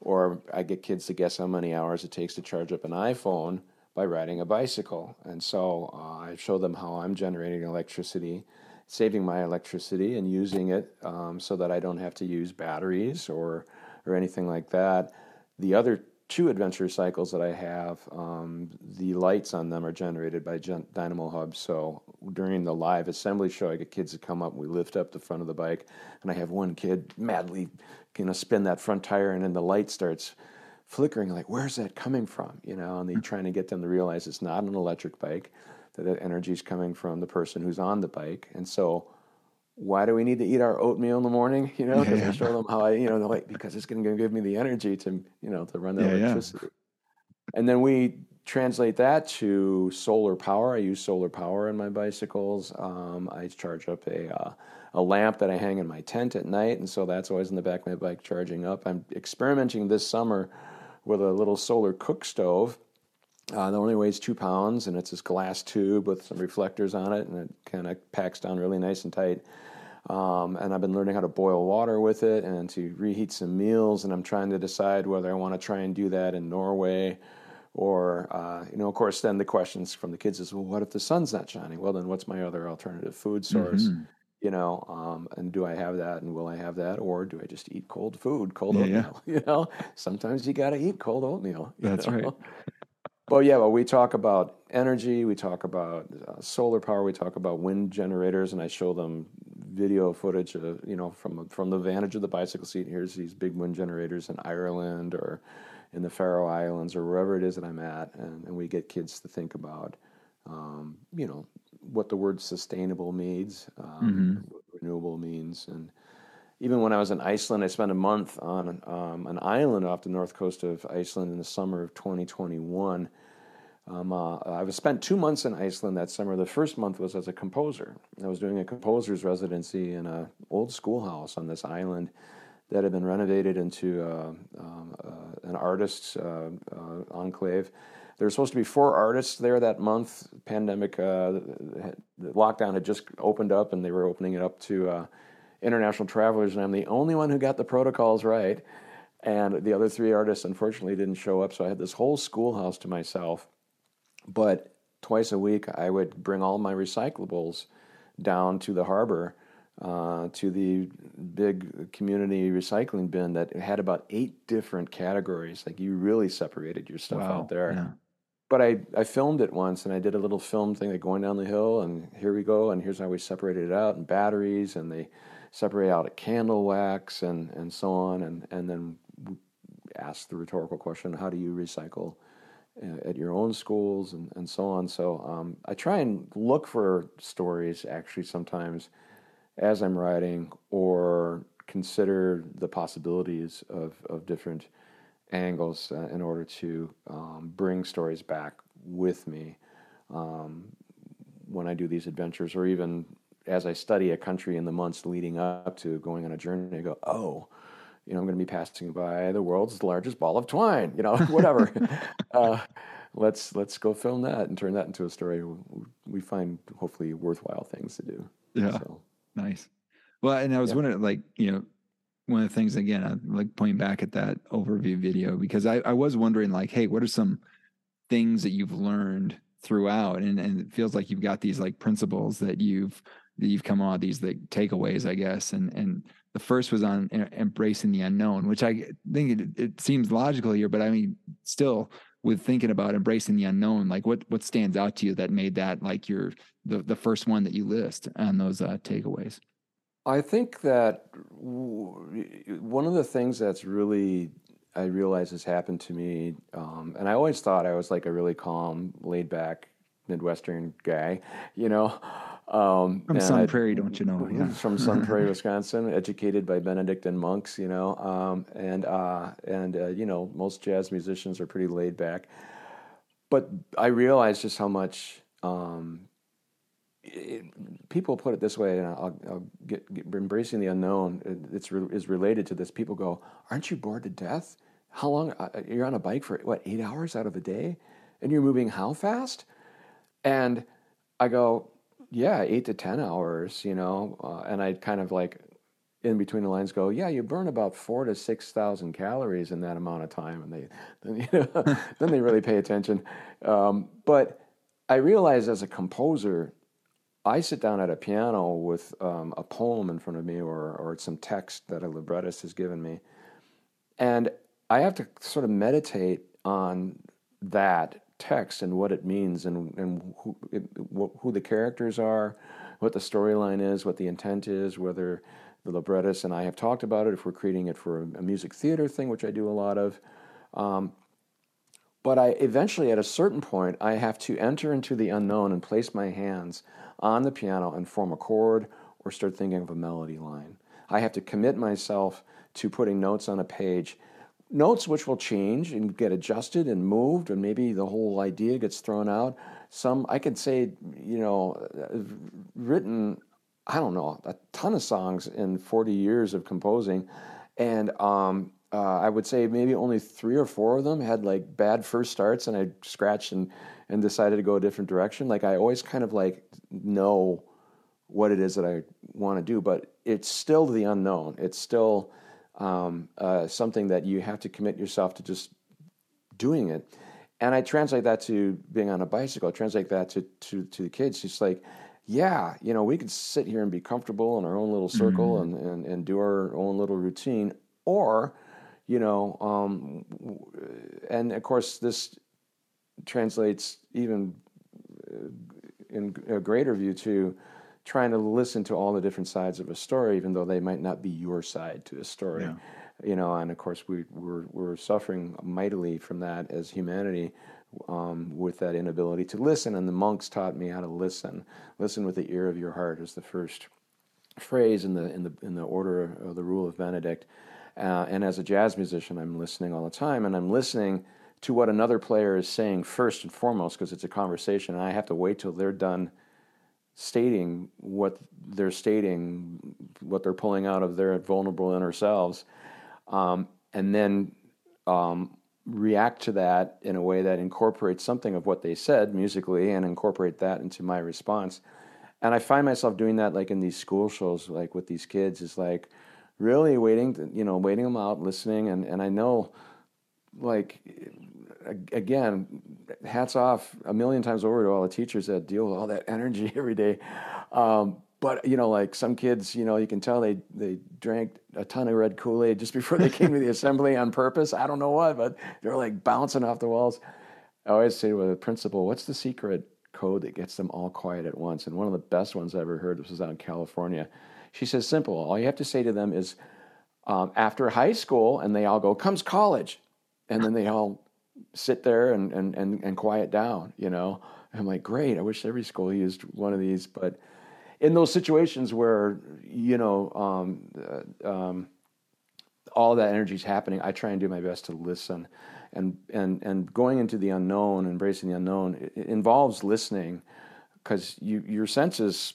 or I get kids to guess how many hours it takes to charge up an iPhone by riding a bicycle. And so uh, I show them how I'm generating electricity, saving my electricity, and using it um, so that I don't have to use batteries or or anything like that. The other two adventure cycles that I have, um, the lights on them are generated by Gen- Dynamo Hub. So during the live assembly show, I get kids to come up. And we lift up the front of the bike, and I have one kid madly, you know, spin that front tire, and then the light starts flickering. Like, where's that coming from? You know, and they're hmm. trying to get them to realize it's not an electric bike. That the energy is coming from the person who's on the bike, and so why do we need to eat our oatmeal in the morning? You know, because yeah. I show them how I, you know, like because it's going to give me the energy to, you know, to run the yeah, electricity. Yeah. And then we translate that to solar power. I use solar power in my bicycles. Um, I charge up a uh, a lamp that I hang in my tent at night, and so that's always in the back of my bike charging up. I'm experimenting this summer with a little solar cook stove. Uh, that only weighs two pounds, and it's this glass tube with some reflectors on it, and it kind of packs down really nice and tight. Um, and I've been learning how to boil water with it and to reheat some meals. And I'm trying to decide whether I want to try and do that in Norway or, uh, you know, of course, then the questions from the kids is, well, what if the sun's not shining? Well, then what's my other alternative food source? Mm-hmm. You know, um, and do I have that and will I have that? Or do I just eat cold food, cold yeah, oatmeal? Yeah. You know, sometimes you got to eat cold oatmeal. That's know? right. Well, yeah, well, we talk about energy, we talk about uh, solar power, we talk about wind generators, and I show them video footage of you know from from the vantage of the bicycle seat. Here's these big wind generators in Ireland or in the Faroe Islands or wherever it is that I'm at, and, and we get kids to think about um, you know what the word sustainable means, um, mm-hmm. renewable means, and even when I was in Iceland, I spent a month on um, an island off the north coast of Iceland in the summer of 2021 um, uh, I was spent two months in Iceland that summer. The first month was as a composer. I was doing a composer's residency in an old schoolhouse on this island that had been renovated into uh, um, uh, an artist's uh, uh, enclave. There were supposed to be four artists there that month. Pandemic, uh, the lockdown had just opened up, and they were opening it up to international travelers. And I'm the only one who got the protocols right. And the other three artists, unfortunately, didn't show up. So I had this whole schoolhouse to myself but twice a week, I would bring all my recyclables down to the harbor, uh, to the big community recycling bin that had about eight different categories. Like you really separated your stuff wow. out there. Yeah. But I, I filmed it once and I did a little film thing like going down the hill and here we go and here's how we separated it out and batteries and they separate out a candle wax and, and so on and, and then ask the rhetorical question, how do you recycle at your own schools and, and so on. So um, I try and look for stories actually sometimes as I'm writing or consider the possibilities of, of different angles uh, in order to um, bring stories back with me um, when I do these adventures, or even as I study a country in the months leading up to going on a journey. I go, oh, you know, I'm going to be passing by the world's largest ball of twine, you know, whatever. uh, let's let's go film that and turn that into a story. We find hopefully worthwhile things to do. Yeah, so. nice. Well, and I was yeah. wondering, like, you know, one of the things again, I like pointing back at that overview video because I, I was wondering, like, hey, what are some things that you've learned throughout, and and it feels like you've got these like principles that you've that you've come on these like takeaways, I guess, and and the first was on embracing the unknown, which I think it, it seems logical here, but I mean, still with thinking about embracing the unknown, like what what stands out to you that made that like your the the first one that you list on those uh, takeaways? I think that one of the things that's really I realize has happened to me, um, and I always thought I was like a really calm, laid back Midwestern guy, you know. Um, from Sun I, Prairie, don't you know? Yeah. From Sun Prairie, Wisconsin, educated by Benedictine monks, you know, um, and uh, and uh, you know most jazz musicians are pretty laid back, but I realized just how much um, it, people put it this way, and I'll, I'll get, get, embracing the unknown. It's re, is related to this. People go, "Aren't you bored to death? How long? Uh, you're on a bike for what eight hours out of a day, and you're moving how fast?" And I go, yeah, eight to 10 hours, you know, uh, and I'd kind of like in between the lines go, yeah, you burn about four to 6,000 calories in that amount of time. And they, then, you know, then they really pay attention. Um, but I realized as a composer, I sit down at a piano with um, a poem in front of me or, or some text that a librettist has given me. And I have to sort of meditate on that text and what it means and, and who, it, who the characters are, what the storyline is, what the intent is, whether the librettist and I have talked about it, if we're creating it for a, music theater thing, which I do a lot of. Um, but I eventually, at a certain point, I have to enter into the unknown and place my hands on the piano and form a chord or start thinking of a melody line. I have to commit myself to putting notes on a page notes which will change and get adjusted and moved, and maybe the whole idea gets thrown out. Some, I could say, you know, written, I don't know, a ton of songs in 40 years of composing. And um, uh, I would say maybe only three or four of them had like bad first starts, and I scratched and, and decided to go a different direction. Like I always kind of like know what it is that I want to do, but it's still the unknown. It's still um, uh, something that you have to commit yourself to just doing it. And I translate that to being on a bicycle. I translate that to, to, to the kids. It's like, yeah, you know, we could sit here and be comfortable in our own little circle mm-hmm. and, and, and do our own little routine. Or, you know, um, and of course, this translates even uh, in a greater view to trying to listen to all the different sides of a story, even though they might not be your side to a story. Yeah. You know, and of course we we're, we're suffering mightily from that as humanity, um, with that inability to listen. And the monks taught me how to listen. Listen with the ear of your heart is the first phrase in the in the in the order of the rule of Benedict. Uh, and as a jazz musician, I'm listening all the time, and I'm listening to what another player is saying first and foremost because it's a conversation, and I have to wait till they're done stating what they're stating, what they're pulling out of their vulnerable inner selves, um, and then um, react to that in a way that incorporates something of what they said musically and incorporate that into my response. And I find myself doing that like in these school shows, like with these kids, is like really waiting, to, you know, waiting them out, listening, and and I know, like again, hats off a million times over to all the teachers that deal with all that energy every day. Um, but you know, like some kids, you know, you can tell they they drank a ton of red Kool Aid just before they came to the assembly on purpose. I don't know what, but they're like bouncing off the walls. I always say to the principal, "What's the secret code that gets them all quiet at once?" And one of the best ones I ever heard. Was out in California. She says, "Simple. All you have to say to them is." Um, after high school, and they all go, comes college. And then they all sit there and, and, and, and quiet down, you know. I'm like, great. I wish every school used one of these, but in those situations where you know um, uh, um, all that energy is happening, I try and do my best to listen, and and and going into the unknown, embracing the unknown, involves listening, because you your senses,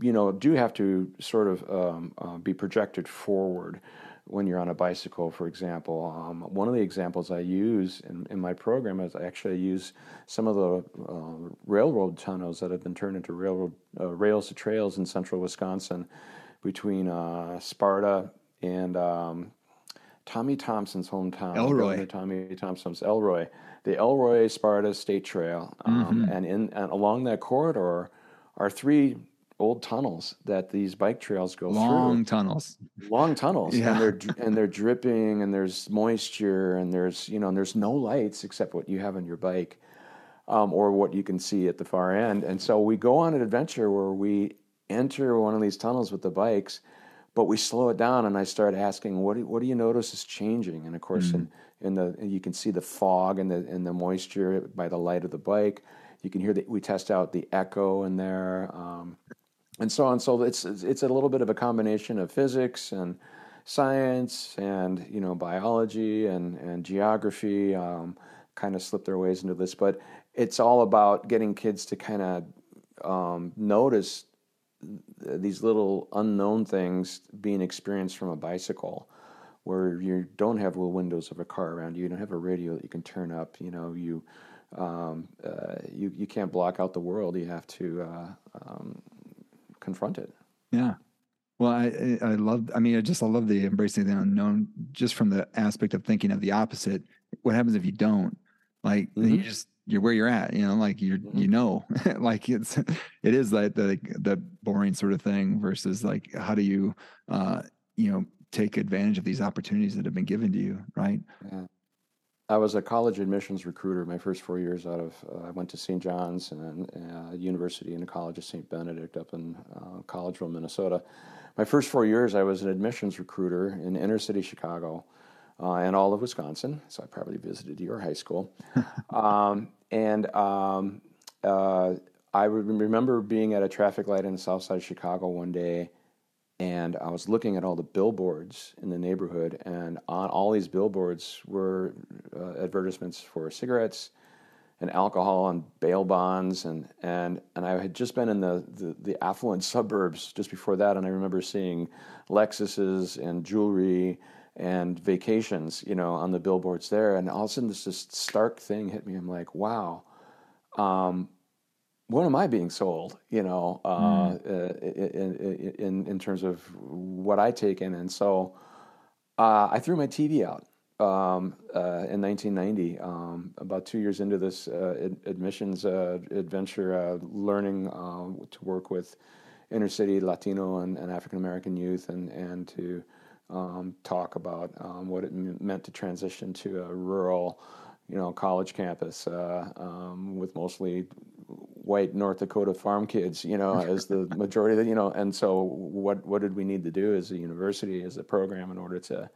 you know, do have to sort of um, uh, be projected forward when you're on a bicycle, for example. Um, one of the examples I use in, in, my program is I actually use some of the uh, railroad tunnels that have been turned into railroad uh, rails to trails in central Wisconsin between uh, Sparta and um, Tommy Thompson's hometown. Elroy. Tommy Thompson's Elroy. The Elroy Sparta State Trail. Um, mm-hmm. and, in, and along that corridor are three old tunnels that these bike trails go long through. Long tunnels. Long tunnels. Yeah. And they're and they're dripping and there's moisture and there's you know and there's no lights except what you have on your bike. Um, or what you can see at the far end. And so we go on an adventure where we enter one of these tunnels with the bikes, but we slow it down and I start asking, what do, what do you notice is changing? And of course, mm-hmm. in, in the, you can see the fog and the, and the moisture by the light of the bike. You can hear that we test out the echo in there. Um, and so on. So it's it's a little bit of a combination of physics and science and you know biology and and geography. Um, kind of slip their ways into this, but it's all about getting kids to kind of um, notice these little unknown things being experienced from a bicycle where you don't have the windows of a car around you, you don't have a radio that you can turn up, you know, you um, uh, you you can't block out the world. You have to uh, um, confront it. Yeah. Well, I I love. I mean, I just I love the embracing the unknown, just from the aspect of thinking of the opposite. What happens if you don't? Like mm-hmm. you just you're where you're at. You know, like you're mm-hmm. you know, like it's it is like the the boring sort of thing versus like how do you uh you know take advantage of these opportunities that have been given to you, right? Yeah. I was a college admissions recruiter my first four years out of. Uh, I went to St. John's and uh, University and the College of St. Benedict up in uh, Collegeville, Minnesota. My first four years, I was an admissions recruiter in inner city Chicago uh, and all of Wisconsin. So I probably visited your high school. um, and um, uh, I remember being at a traffic light in the south side of Chicago one day and I was looking at all the billboards in the neighborhood, and on all these billboards were uh, advertisements for cigarettes and alcohol and bail bonds, and and and I had just been in the, the, the affluent suburbs just before that, and I remember seeing Lexuses and jewelry and vacations, you know, on the billboards there, and all of a sudden this just stark thing hit me. I'm like, wow. Um, what am I being sold? You know, uh, mm. in, in, in terms of what I take in, and so uh, I threw my TV out um, uh, in 1990. Um, about two years into this uh, ad- admissions uh, adventure, learning to work with inner city Latino and, and African American youth, and and to um, talk about um, what it meant to transition to a rural you know, college campus uh, um, with mostly white North Dakota farm kids, you know, as the majority of the, you know, and so what what did we need to do as a university, as a program, in order to,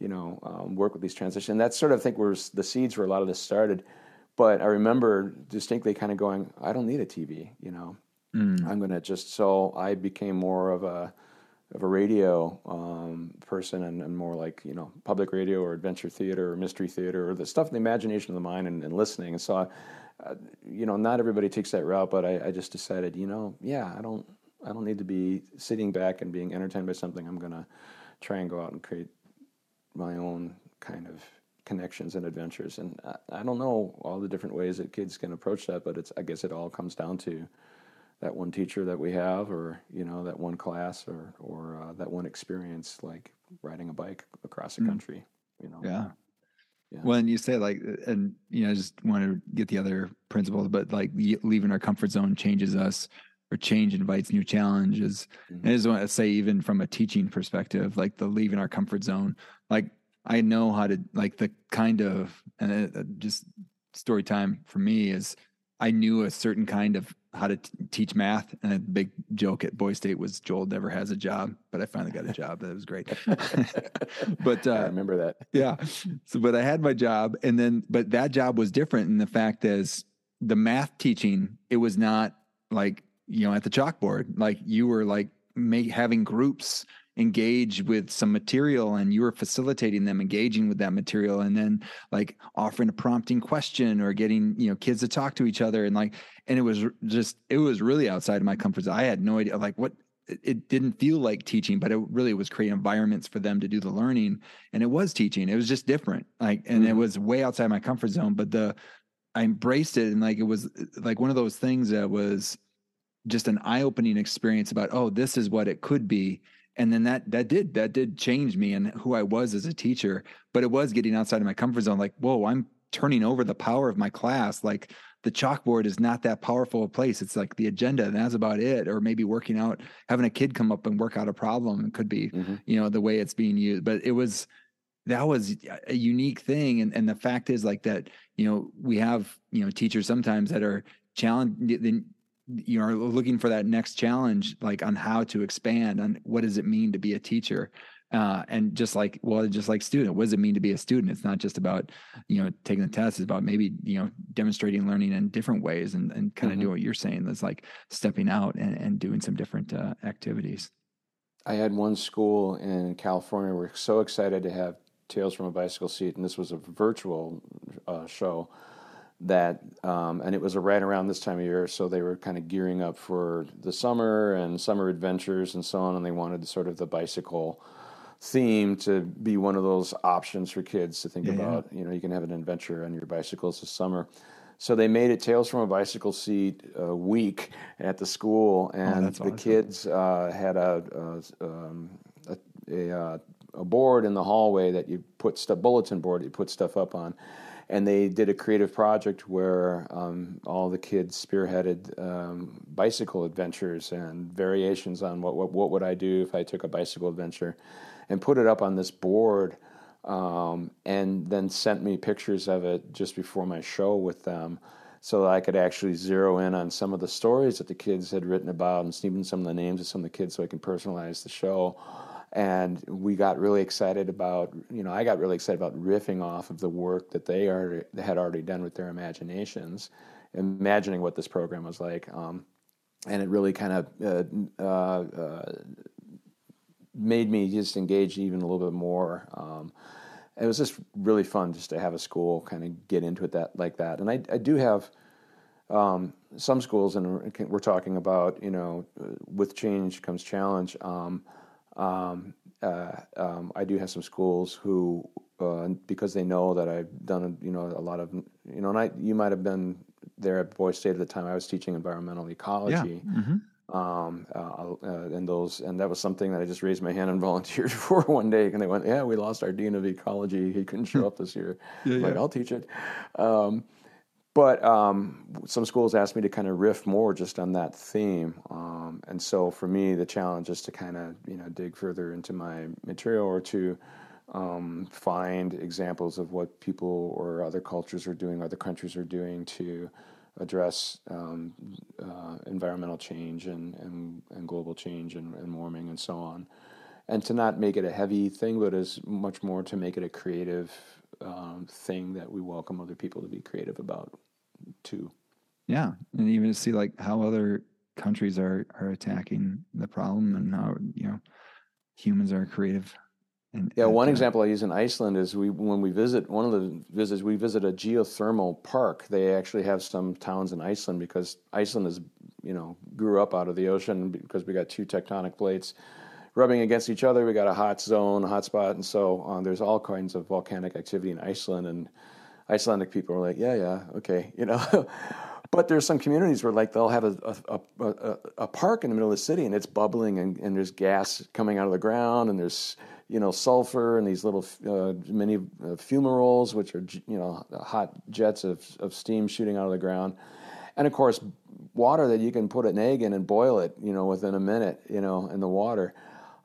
you know, um, work with these transitions? And that's sort of I think where the seeds where a lot of this started. But I remember distinctly kind of going, I don't need a TV, you know, mm. I'm going to just so I became more of a of a radio um, person and, and, more like you know public radio or adventure theater or mystery theater or the stuff in the imagination of the mind and, and listening. And so, I, uh, you know, not everybody takes that route, but I, I, just decided, you know, yeah, I don't, I don't need to be sitting back and being entertained by something. I'm gonna try and go out and create my own kind of connections and adventures. And I, I don't know all the different ways that kids can approach that, but it's I guess it all comes down to that one teacher that we have, or you know that one class, or or uh, that one experience, like riding a bike across the mm. country. You know. Yeah. Yeah. When you say like, and you know, I just want to get the other principles, but like leaving our comfort zone changes us, or change invites new challenges. Mm-hmm. And I just want to say, even from a teaching perspective, like the leaving our comfort zone, like I know how to like the kind of and uh, just story time for me is I knew a certain kind of how to t- teach math. And a big joke at Boys State was Joel never has a job, but I finally got a job. That was great. but uh, I remember that. yeah. So, but I had my job, and then, but that job was different in the fact as the math teaching, it was not like you know, at the chalkboard, like you were like make, having groups engage with some material and you were facilitating them engaging with that material and then like offering a prompting question or getting you know kids to talk to each other and like and it was just it was really outside of my comfort zone. I had no idea like what it didn't feel like teaching but it really was creating environments for them to do the learning and it was teaching. It was just different like and mm-hmm. it was way outside my comfort zone but the i embraced it and like it was like one of those things that was just an eye-opening experience about oh this is what it could be and then that that did that did change me and who I was as a teacher but it was getting outside of my comfort zone like whoa I'm turning over the power of my class like the chalkboard is not that powerful a place it's like the agenda and that's about it or maybe working out having a kid come up and work out a problem could be mm-hmm. you know the way it's being used but it was that was a unique thing and and the fact is like that you know we have you know teachers sometimes that are challenged you are looking for that next challenge like on how to expand on what does it mean to be a teacher? Uh, and just like well just like student what does it mean to be a student? It's not just about you know taking the test it's about maybe you know demonstrating learning in different ways and, and kind of mm-hmm. doing what you're saying that's like stepping out and, and doing some different uh, activities. I had one school in california we're so excited to have tales from a bicycle seat and this was a virtual uh, show that um, and it was right around this time of year so they were kind of gearing up for the summer and summer adventures and so on and they wanted sort of the bicycle theme to be one of those options for kids to think yeah, about yeah. you know you can have an adventure on your bicycles this summer so they made it tales from a bicycle seat week at the school oh, and oh, the awesome. kids uh, had a, a, um, a, a, uh, a board in the hallway that you put stuff bulletin board you put stuff up on and they did a creative project where um, all the kids spearheaded um, bicycle adventures and variations on what, what, what would I do if I took a bicycle adventure, and put it up on this board, um, and then sent me pictures of it just before my show with them, so that I could actually zero in on some of the stories that the kids had written about, and even some of the names of some of the kids, so I can personalize the show and we got really excited about you know I got really excited about riffing off of the work that they already had already done with their imaginations, imagining what this program was like, um, and it really kind of uh, uh, uh, made me just engage even a little bit more. Um, it was just really fun just to have a school kind of get into it that like that, and I, I do have. Um, some schools, and we're talking about, you know, with change comes challenge. Um, uh, um, I do have some schools who, uh, because they know that I've done, you know, a lot of, you know, and I, you might have been there at Boys State at the time I was teaching environmental ecology. Yeah. Mm-hmm. Um, uh, uh, and those, and that was something that I just raised my hand and volunteered for one day. And they went, "Yeah, we lost our dean of ecology. He couldn't show up this year." yeah, like, yeah. I'll teach it. Um, but um, some schools asked me to kind of riff more just on that theme, um, and so for me, the challenge is to kind of you know dig further into my material or to um, find examples of what people or other cultures are doing, other countries are doing to address um, uh, environmental change and, and, and global change and, and, warming and so on, and to not make it a heavy thing, but as much more to make it a creative um, thing that we welcome other people to be creative about too. Yeah, and even to see like how other countries are are attacking the problem and how you know humans are creative. And, yeah, one example I use in Iceland is we when we visit one of the visits we visit a geothermal park. They actually have some towns in Iceland because Iceland is you know grew up out of the ocean because we got two tectonic plates rubbing against each other. We got a hot zone, a hot spot, and so on. There's all kinds of volcanic activity in Iceland and Icelandic people are like, yeah, yeah, okay, you know. but there's some communities where like they'll have a, a, a, a, park in the middle of the city and it's bubbling and, and there's gas coming out of the ground and there's you know sulfur and these little uh, mini uh, fumaroles which are you know hot jets of, of steam shooting out of the ground and of course water that you can put an egg in and boil it you know within a minute you know in the water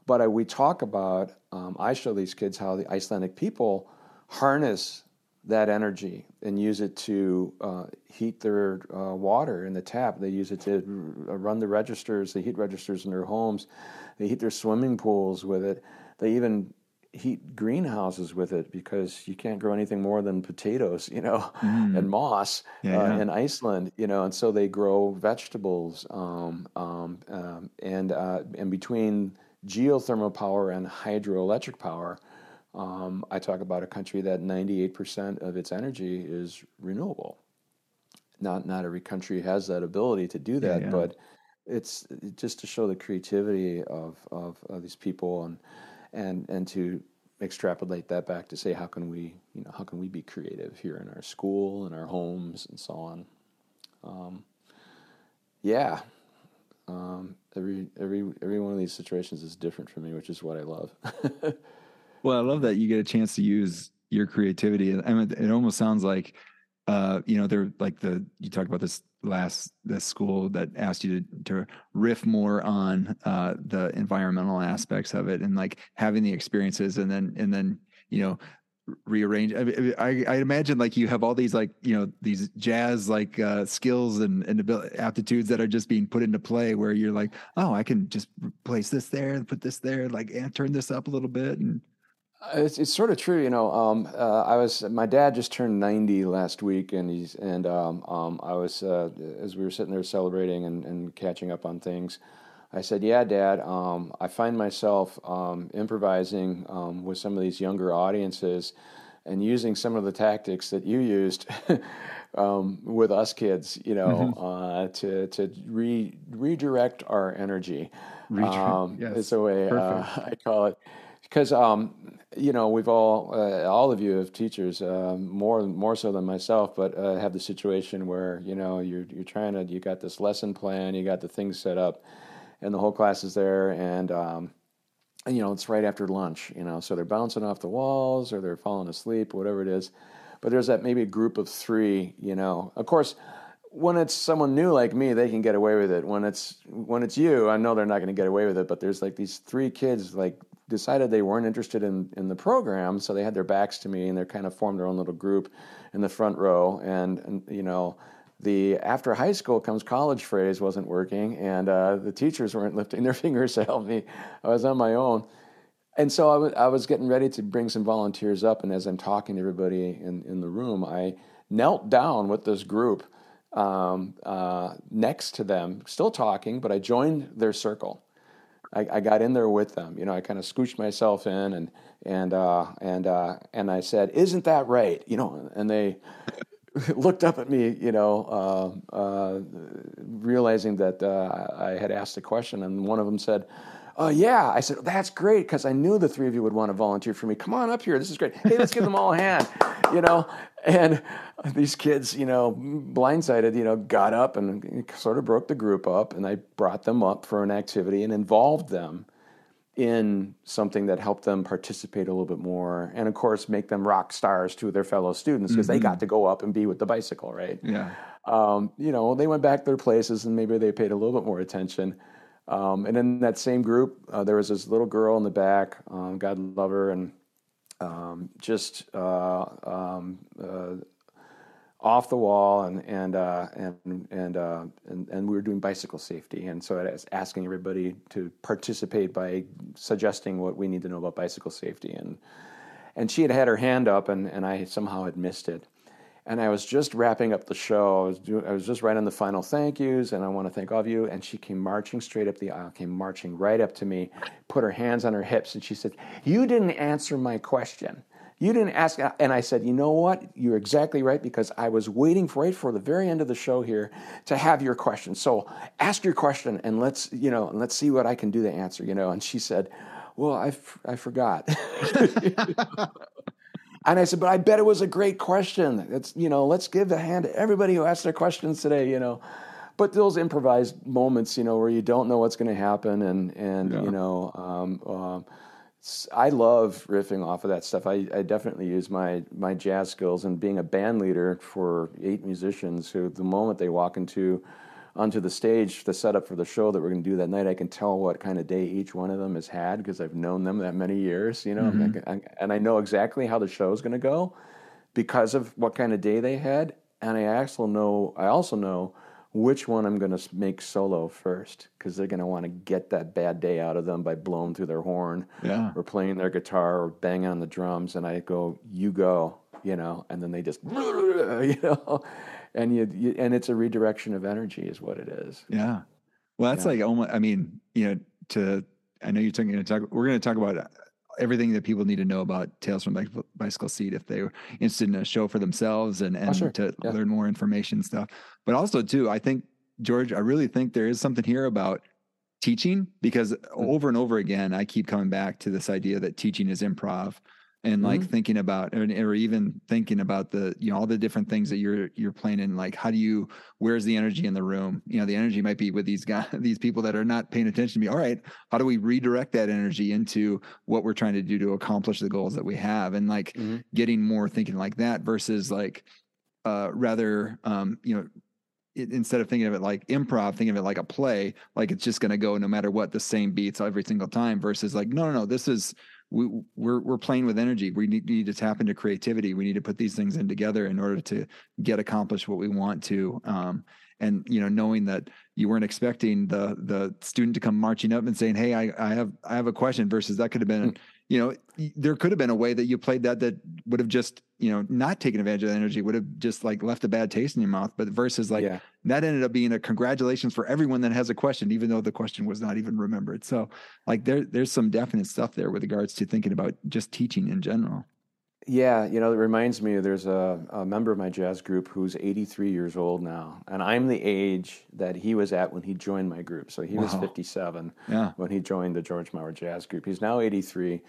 but we talk about um, i show these kids how the icelandic people harness that energy and use it to uh, heat their uh, water in the tap. They use it to r- run the registers, the heat registers in their homes. They heat their swimming pools with it. They even heat greenhouses with it because you can't grow anything more than potatoes, you know, mm. and moss yeah, uh, yeah. in Iceland, you know, and so they grow vegetables. Um, um, um, and uh, and between geothermal power and hydroelectric power, um, I talk about a country that 98% of its energy is renewable. Not not every country has that ability to do that, yeah, but it's just to show the creativity of, of, of these people and and and to extrapolate that back to say how can we you know how can we be creative here in our school and our homes and so on? Um, yeah. Um, every every every one of these situations is different for me which is what i love well i love that you get a chance to use your creativity I mean, it almost sounds like uh, you know, they're like the you talked about this last this school that asked you to, to riff more on uh, the environmental aspects of it and like having the experiences and then and then you know rearrange I, I, I imagine like you have all these like you know these jazz like uh skills and and aptitudes that are just being put into play where you're like oh i can just place this there and put this there like and turn this up a little bit and it's, it's sort of true, you know. Um, uh, I was my dad just turned ninety last week, and he's and um, um, I was uh, as we were sitting there celebrating and, and, catching up on things. I said, "Yeah, Dad, um, I find myself um, improvising um, with some of these younger audiences, and using some of the tactics that you used." with us kids, you know, mm-hmm. uh, to to re- redirect our energy. Redirect, yes. It's a way uh, I call it because um, you know we've all uh, all of you have teachers uh, more more so than myself but uh, have the situation where you know you're you're trying to you got this lesson plan you got the things set up and the whole class is there and um, and, you know it's right after lunch you know so they're bouncing off the walls or they're falling asleep whatever it is but there's that maybe group of three you know of course when it's someone new like me, they can get away with it. When it's when it's you, I know they're not going to get away with it. But there's like these three kids like decided they weren't interested in, in the program, so they had their backs to me and they kind of formed their own little group in the front row. And, and you know, the after high school comes college phrase wasn't working, and uh, the teachers weren't lifting their fingers to help me. I was on my own. And so I, w- I was getting ready to bring some volunteers up, and as I'm talking to everybody in, in the room, I knelt down with this group um, uh, next to them, still talking, but I joined their circle. I, I, got in there with them. You know, I kind of scooched myself in and and uh, and uh, and I said, "Isn't that right?" You know, and they looked up at me. You know, uh, uh realizing that uh, I had asked a question, and one of them said. Oh yeah, I said that's great because I knew the three of you would want to volunteer for me. Come on up here, this is great. Hey, let's give them all a hand, you know. And these kids, you know, blindsided, you know, got up and sort of broke the group up, and I brought them up for an activity and involved them in something that helped them participate a little bit more, and of course, make them rock stars to their fellow students because mm-hmm. they got to go up and be with the bicycle, right? Yeah. Um, you know, they went back to their places, and maybe they paid a little bit more attention. Um, and in that same group, uh, there was this little girl in the back. Um, God love her, and um, just uh, um, uh, off the wall, and and uh, and and, uh, and, and we were doing bicycle safety, and so I was asking everybody to participate by suggesting what we need to know about bicycle safety, and and she had had her hand up, and and I somehow had missed it. And I was just wrapping up the show. I was, doing, I was just writing the final thank yous, and I want to thank all of you. And she came marching straight up the aisle, came marching right up to me, put her hands on her hips, and she said, You didn't answer my question. You didn't ask. And I said, You know what? You're exactly right, because I was waiting for right for the very end of the show here to have your question. So ask your question, and let's, you know, and let's see what I can do to answer, you know. And she said, Well, I, f- I forgot. And I said, but I bet it was a great question. It's, you know, let's give a hand to everybody who asked their questions today, you know. But those improvised moments, you know, where you don't know what's going to happen, and and yeah. you know, um, um, I love riffing off of that stuff. I, I, definitely use my my jazz skills and being a band leader for eight musicians who, the moment they walk into onto the stage, the setup for the show that we're going to do that night, I can tell what kind of day each one of them has had because I've known them that many years, you know, mm-hmm. and I know exactly how the show is going to go because of what kind of day they had, and I also know I also know which one I'm going to make solo first because they're going to want to get that bad day out of them by blowing through their horn Yeah. or playing their guitar or banging on the drums. And I go, you go, you know, and then they just, you know, and you, you and it's a redirection of energy is what it is. Yeah. Well, that's Yeah. like almost, I mean, you know, to, I know you're talking to talk, we're going to talk about everything that people need to know about Tales from Bicycle- Bicycle Seat if they're interested in a show for themselves and, and Oh, sure. to Yeah. learn more information and stuff. But also, too, I think, George, I really think there is something here about teaching because Mm-hmm. over and over again, I keep coming back to this idea that teaching is improv and like Mm-hmm. thinking about or, or even thinking about the you know all the different things that you're you're playing in like how do you where's the energy in the room you know the energy might be with these guys these people that are not paying attention to me all right how do we redirect that energy into what we're trying to do to accomplish the goals that we have and like Mhm. getting more thinking like that versus like uh rather um you know instead of thinking of it like improv, thinking of it like a play, like it's just going to go no matter what, the same beats every single time. Versus like, no, no, no, this is we we're we're playing with energy. We need, need to tap into creativity. We need to put these things in together in order to get accomplished what we want to. Um, and you know, knowing that you weren't expecting the the student to come marching up and saying, "Hey, I, I have I have a question," versus that could have been, you know, there could have been a way that you played that that would have just you know not taken advantage of the energy, would have just like left a bad taste in your mouth. But versus like yeah. that ended up being a congratulations for everyone that has a question, even though the question was not even remembered. So like there there's some definite stuff there with regards to thinking about just teaching in general. Yeah, you know, it reminds me there's a, a member of my jazz group who's 83 years old now, and I'm the age that he was at when he joined my group. So he was 57 Yeah. when he joined the George Maurer Jazz Group. He's now 83.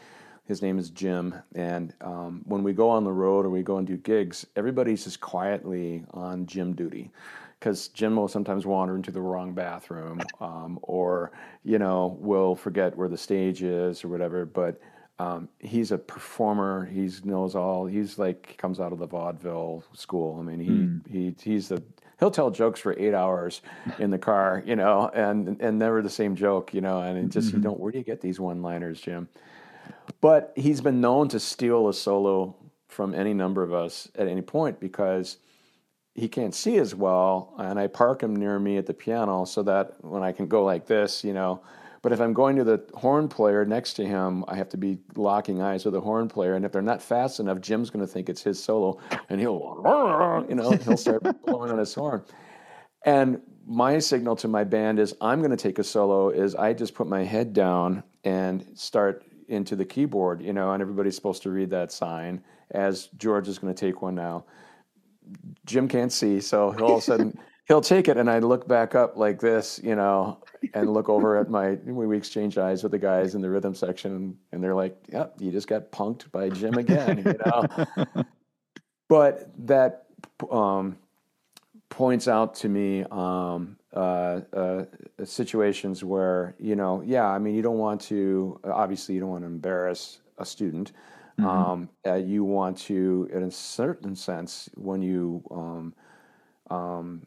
His name is Jim, and um, when we go on the road or we go and do gigs, everybody's just quietly on Jim duty. Because Jim will sometimes wander into the wrong bathroom, um, or you know, will forget where the stage is or whatever. But um, he's a performer. He knows all. He's like comes out of the vaudeville school. I mean, he he he's the he'll tell jokes for eight hours in the car, you know, and and never the same joke, you know. And it just you don't. Where do you get these one liners, Jim? But he's been known to steal a solo from any number of us at any point because he can't see as well, and I park him near me at the piano so that when I can go like this, you know. But if I'm going to the horn player next to him, I have to be locking eyes with the horn player, and if they're not fast enough, Jim's going to think it's his solo, and he'll, you know, he'll start blowing on his horn. And my signal to my band is I'm going to take a solo. Is I just put my head down and start into the keyboard, you know, and everybody's supposed to read that sign. As George is going to take one now, Jim can't see, so he'll all of a sudden he'll take it, and I look back up like this, you know, and look over at my. We exchange eyes with the guys in the rhythm section, and they're like, "Yep, you just got punked by Jim again," you know. but that um, points out to me um, uh, uh, situations where you know, yeah, I mean, you don't want to. Obviously, you don't want to embarrass a student. Um, uh, you want to, in a certain sense, when you um, um,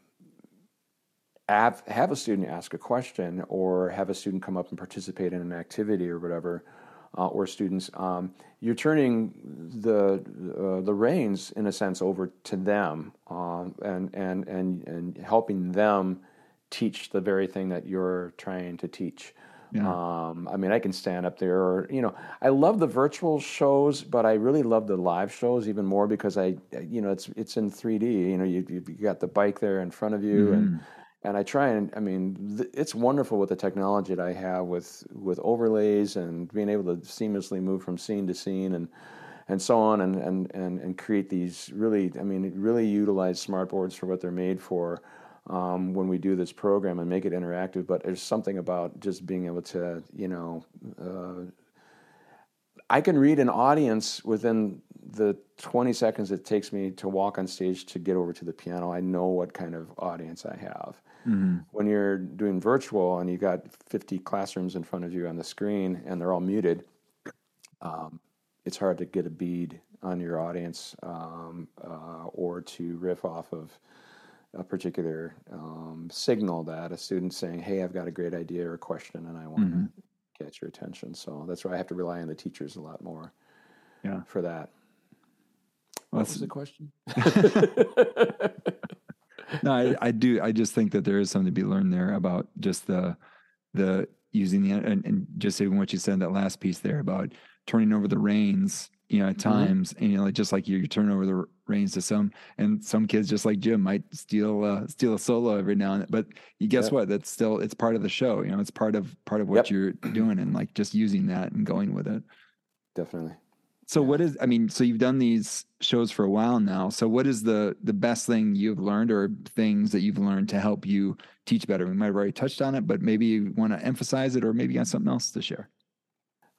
have, have a student ask a question or have a student come up and participate in an activity or whatever, uh, or students, um, you're turning the uh, the reins in a sense over to them um, and and and and helping them teach the very thing that you're trying to teach. Um, I mean, I can stand up there, or you know, I love the virtual shows, but I really love the live shows even more because I, you know, it's it's in 3D. You know, you you got the bike there in front of you, and and I try and I mean, th- it's wonderful with the technology that I have with with overlays and being able to seamlessly move from scene to scene and and so on, and and and and create these really, I mean, really utilize smartboards for what they're made for um, when we do this program and make it interactive. But there's something about just being able to, you know, uh, I can read an audience within the 20 seconds it takes me to walk on stage to get over to the piano. I know what kind of audience I have. When you're doing virtual and you got 50 classrooms in front of you on the screen and they're all muted, um, it's hard to get a bead on your audience um, uh, or to riff off of a particular um, signal that a student's saying, "Hey, I've got a great idea or a question, and I want to get your attention." So that's why I have to rely on the teachers a lot more. Yeah. for that. Well, What was the question? no, I, I, do. I just think that there is something to be learned there about just the the using the and, and just even what you said that last piece there about turning over the reins you know, at mm-hmm. times, mm-hmm. and you know, like just like you, you turn over the reins to some, and some kids just like Jim might steal uh, steal a solo every now and then. But you guess yep. what? That's still it's part of the show. You know, it's part of part of what yep. you're doing, and like just using that and going with it. Definitely. So what is? I mean, so you've done these shows for a while now. So what is the the best thing you've learned, or things that you've learned to help you teach better? We might have already touched on it, but maybe you want to emphasize it, or maybe you got something else to share.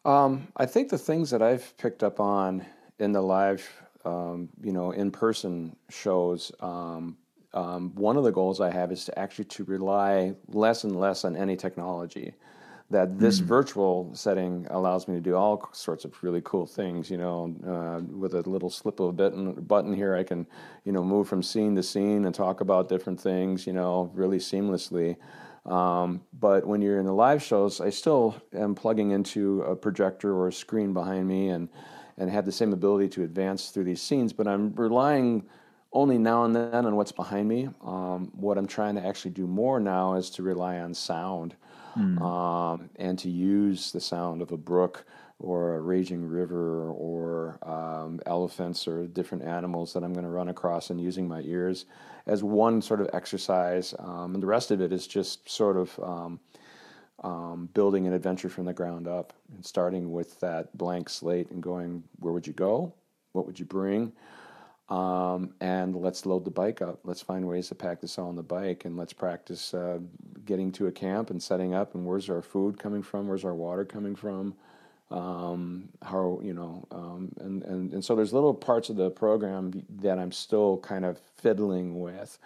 Um, I think the things that I've picked up on in the live, um, you know, in-person shows, um, um, one of the goals I have is to actually to rely less and less on any technology. That this mm. virtual setting allows me to do all sorts of really cool things. You know, uh, with a little slip of a button, button here, I can, you know, move from scene to scene and talk about different things. You know, really seamlessly. Um, but when you're in the live shows, I still am plugging into a projector or a screen behind me and, and have the same ability to advance through these scenes, but I'm relying only now and then on what's behind me. Um, what I'm trying to actually do more now is to rely on sound mm. um, and to use the sound of a brook or a raging river or um, elephants or different animals that I'm going to run across and using my ears as one sort of exercise. Um, and the rest of it is just sort of um, um, building an adventure from the ground up and starting with that blank slate and going, where would you go? What would you bring? Um, and let's load the bike up. Let's find ways to pack this all on the bike, and let's practice uh, getting to a camp and setting up. And where's our food coming from? Where's our water coming from? um, how you know, um, and, and and so there's little parts of the program that I'm still kind of fiddling with,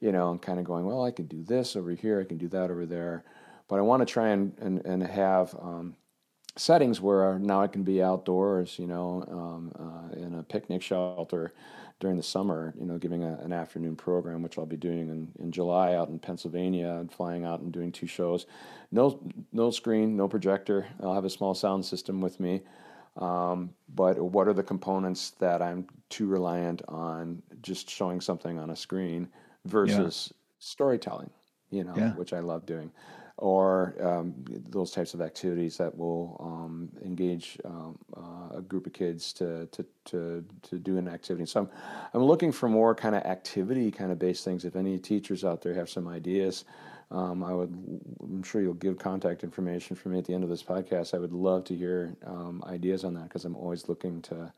you know, and kind of going, well, I can do this over here, I can do that over there, but I want to try and and, and have um, settings where now I can be outdoors, you know, um, uh, in a picnic shelter during the summer, you know, giving a, an afternoon program, which I'll be doing in, in July out in Pennsylvania and flying out and doing two shows. No, no screen, no projector. I'll have a small sound system with me. Um, but what are the components that I'm too reliant on just showing something on a screen versus yeah. storytelling, you know, yeah. which I love doing or um, those types of activities that will um, engage um, uh, a group of kids to, to, to, to, do an activity. So I'm, I'm looking for more kind of activity kind of based things. If any teachers out there have some ideas, um, I would, I'm sure you'll give contact information for me at the end of this podcast. I would love to hear um, ideas on that because I'm always looking to,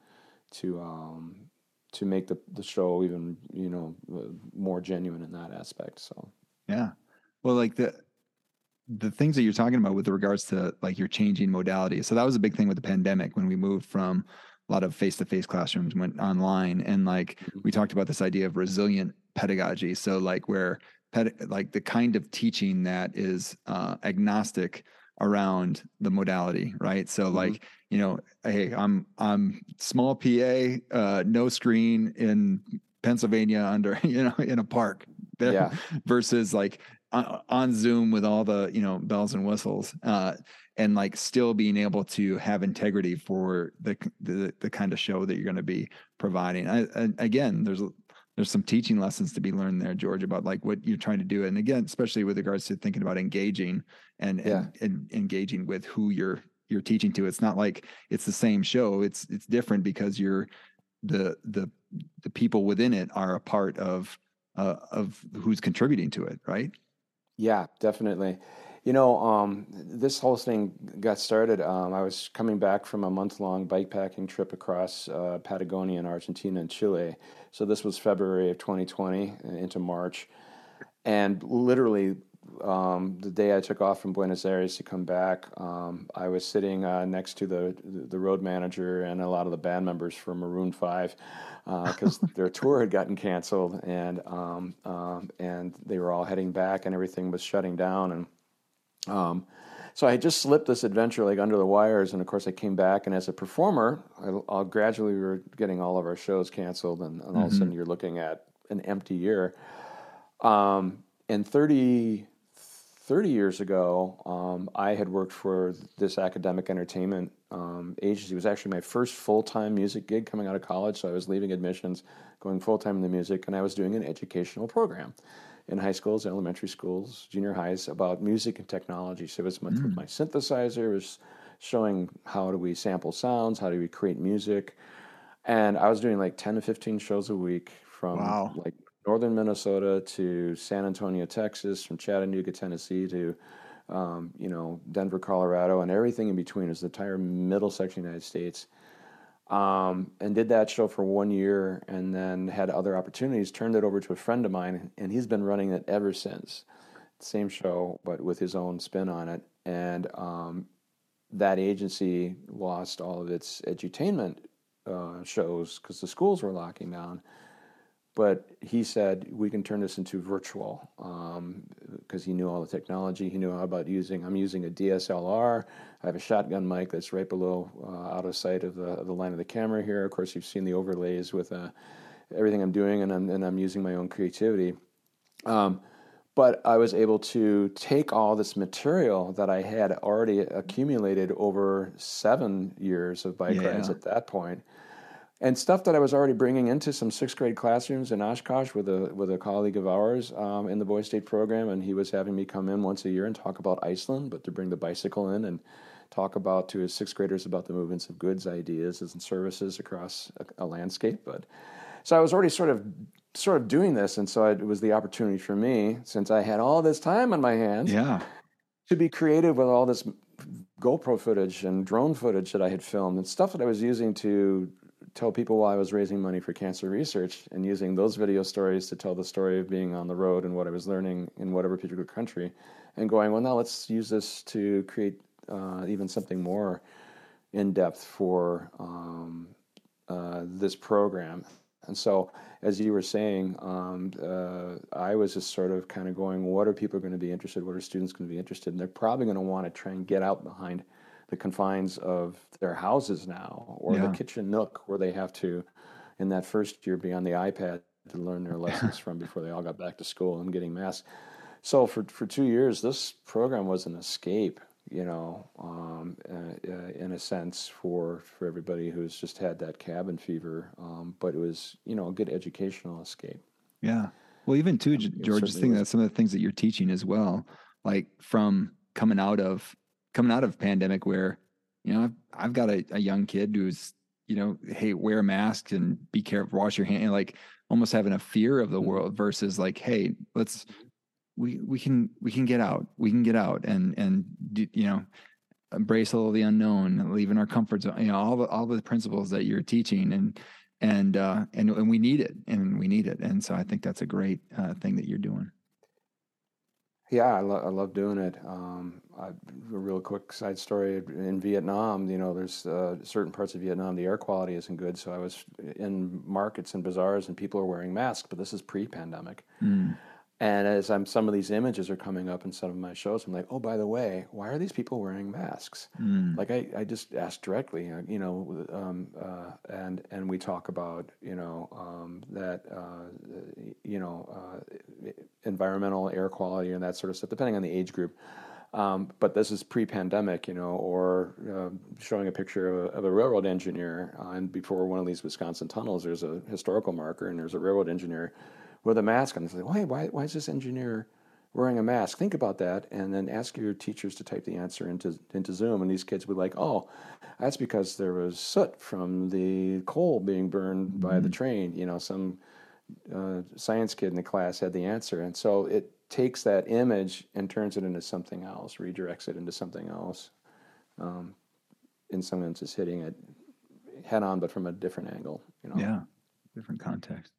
to, um, to make the, the show even, you know, more genuine in that aspect. So, yeah. Well, like the, the things that you're talking about with regards to like your changing modality. So that was a big thing with the pandemic when we moved from a lot of face-to-face classrooms went online and like mm-hmm. we talked about this idea of resilient pedagogy. So like where ped- like the kind of teaching that is uh, agnostic around the modality, right? So mm-hmm. like, you know, hey, I'm I'm small PA, uh, no screen in Pennsylvania under, you know, in a park. Yeah. versus like on, Zoom with all the you know bells and whistles, uh, and like still being able to have integrity for the the, the kind of show that you're going to be providing. I, I, again, there's there's some teaching lessons to be learned there, George, about like what you're trying to do, and again, especially with regards to thinking about engaging and yeah. and, and engaging with who you're you're teaching to. It's not like it's the same show. It's it's different because you're the the the people within it are a part of uh, of who's contributing to it, right? Yeah, definitely. You know, um, this whole thing got started. Um, I was coming back from a month long bikepacking trip across uh, Patagonia and Argentina and Chile. So this was February of 2020 uh, into March. And literally, um, the day I took off from Buenos Aires to come back, um, I was sitting uh, next to the the road manager and a lot of the band members for Maroon Five because uh, their tour had gotten canceled and um, um, and they were all heading back and everything was shutting down and um, so I just slipped this adventure like under the wires and of course I came back and as a performer I, I gradually we were getting all of our shows canceled and, and all mm-hmm. of a sudden mm-hmm. you're looking at an empty year um, and 30 30 years ago, um, I had worked for this academic entertainment um, agency. It was actually my first full time music gig coming out of college. So I was leaving admissions, going full time in the music, and I was doing an educational program in high schools, elementary schools, junior highs about music and technology. So it was much mm. with my synthesizer, it was showing how do we sample sounds, how do we create music. And I was doing like 10 to 15 shows a week from wow. like northern Minnesota to San Antonio, Texas, from Chattanooga, Tennessee to um, you know Denver, Colorado, and everything in between. Is the entire middle section of the United States. Um, and did that show for one year, and then had other opportunities. Turned it over to a friend of mine, and he's been running it ever since. Same show, but with his own spin on it. And um, that agency lost all of its edutainment uh, shows because the schools were locking down. But he said we can turn this into virtual because um, he knew all the technology. He knew how about using. I'm using a DSLR. I have a shotgun mic that's right below, uh, out of sight of the, the line of the camera here. Of course, you've seen the overlays with uh, everything I'm doing, and I'm and I'm using my own creativity. Um, but I was able to take all this material that I had already accumulated over seven years of bike yeah. rides at that point and stuff that I was already bringing into some sixth grade classrooms in Oshkosh with a with a colleague of ours um, in the Boy State program, and he was having me come in once a year and talk about Iceland, but to bring the bicycle in and talk about to his sixth graders about the movements of goods, ideas, and services across a, a landscape. But so I was already sort of sort of doing this, and so it was the opportunity for me since I had all this time on my hands, yeah, to be creative with all this GoPro footage and drone footage that I had filmed and stuff that I was using to tell people why I was raising money for cancer research and using those video stories to tell the story of being on the road and what I was learning in whatever particular country, and going, well, now let's use this to create uh, even something more in depth for um, uh, this program. And so, as you were saying, um, uh, I was just sort of kind of going, what are people going to be interested? What are students going to be interested? And they're probably going to want to try and get out behind the confines of their houses now or yeah. the kitchen nook where they have to in that first year be on the ipad to learn their lessons from before they all got back to school and getting masks. So for, for two years this program was an escape you know um, uh, uh, in a sense for for everybody who's just had that cabin fever um, but it was you know a good educational escape. Yeah. Well even too um, george just thinking that some of the things that you're teaching as well like from coming out of coming out of pandemic where, you know, I've, I've got a, a young kid who's, you know, hey, wear masks and be careful, wash your hand, like almost having a fear of the mm-hmm. world versus like, hey, let's we we can we can get out, we can get out and and you know embrace all the unknown, leaving our comfort zone, you know, all the all the principles that you're teaching and and uh and and we need it and we need it and so I think that's a great uh, thing that you're doing. Yeah, I, lo- I love doing it. Um, I, a real quick side story in Vietnam, you know, there's uh, certain parts of Vietnam the air quality isn't good. So I was in markets and bazaars and people are wearing masks, but this is pre-pandemic. Mm. And as I'm, some of these images are coming up in some of my shows, I'm like, oh, by the way, why are these people wearing masks? Mm. Like I, I just asked directly, uh, you know, um, uh, and and we talk about, you know, um, that, uh, you know, uh, environmental air quality and that sort of stuff, depending on the age group. Um, but this is pre-pandemic, you know, or uh, showing a picture of a, of a railroad engineer, uh, and before one of these Wisconsin tunnels, there's a historical marker, and there's a railroad engineer with a mask on. It's like, why, why, why is this engineer wearing a mask? Think about that, and then ask your teachers to type the answer into into Zoom. And these kids would be like, oh, that's because there was soot from the coal being burned mm-hmm. by the mm-hmm. train. You know, some uh, science kid in the class had the answer, and so it takes that image and turns it into something else, redirects it into something else. Um, in some sense, instances, hitting it head on, but from a different angle. You know, yeah, different context.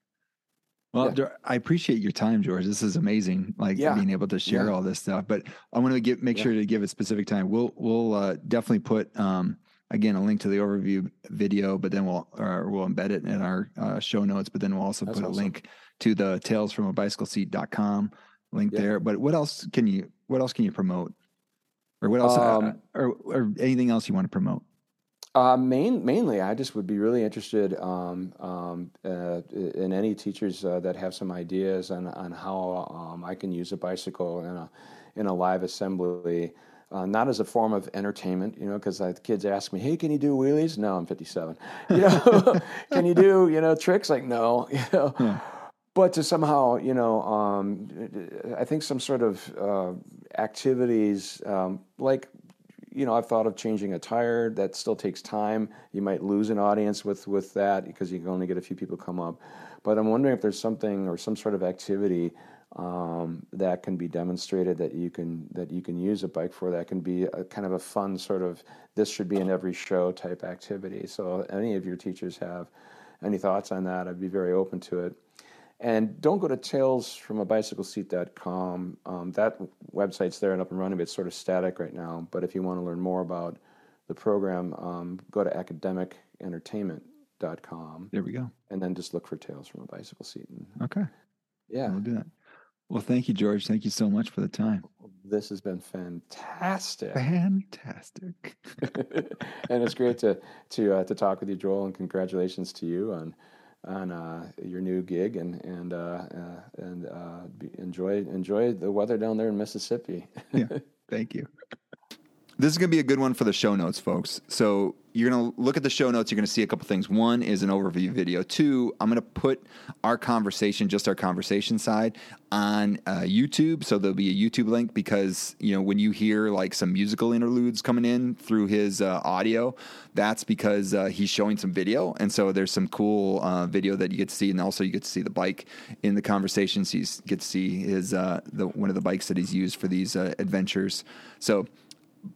Well, yeah. I appreciate your time, George. This is amazing, like yeah. being able to share yeah. all this stuff. But I want to get make sure to give a specific time. We'll we'll uh, definitely put um, again a link to the overview video, but then we'll or we'll embed it in our uh, show notes. But then we'll also That's put awesome. a link to the tales from a bicycle seat.com link there. But what else can you what else can you promote, or what else, uh, um, uh, or or anything else you want to promote? Uh, main, mainly, I just would be really interested um, um, uh, in any teachers uh, that have some ideas on, on how um, I can use a bicycle in a, in a live assembly. Uh, not as a form of entertainment, you know, because kids ask me, "Hey, can you do wheelies?" No, I'm 57. You know, can you do you know tricks? Like, no, you know. Yeah. But to somehow, you know, um, I think some sort of uh, activities um, like you know, I've thought of changing a tire. That still takes time. You might lose an audience with with that because you can only get a few people come up. But I'm wondering if there's something or some sort of activity um, that can be demonstrated that you can that you can use a bike for. That can be a kind of a fun sort of this should be in every show type activity. So any of your teachers have any thoughts on that? I'd be very open to it. And don't go to talesfromabicycleseat.com. Um, that website's there and up and running, but it's sort of static right now. But if you want to learn more about the program, um, go to academicentertainment.com. There we go. And then just look for Tales from a Bicycle Seat. And, okay. Yeah. We'll do that. Well, thank you, George. Thank you so much for the time. This has been fantastic. Fantastic. and it's great to to uh, to talk with you, Joel. And congratulations to you on on uh, your new gig and and uh, uh and uh, enjoy enjoy the weather down there in Mississippi. yeah, thank you. This is going to be a good one for the show notes, folks. So you're going to look at the show notes. You're going to see a couple things. One is an overview video. Two, I'm going to put our conversation, just our conversation side, on uh, YouTube. So there'll be a YouTube link because you know when you hear like some musical interludes coming in through his uh, audio, that's because uh, he's showing some video, and so there's some cool uh, video that you get to see, and also you get to see the bike in the conversations. You get to see his uh, the one of the bikes that he's used for these uh, adventures. So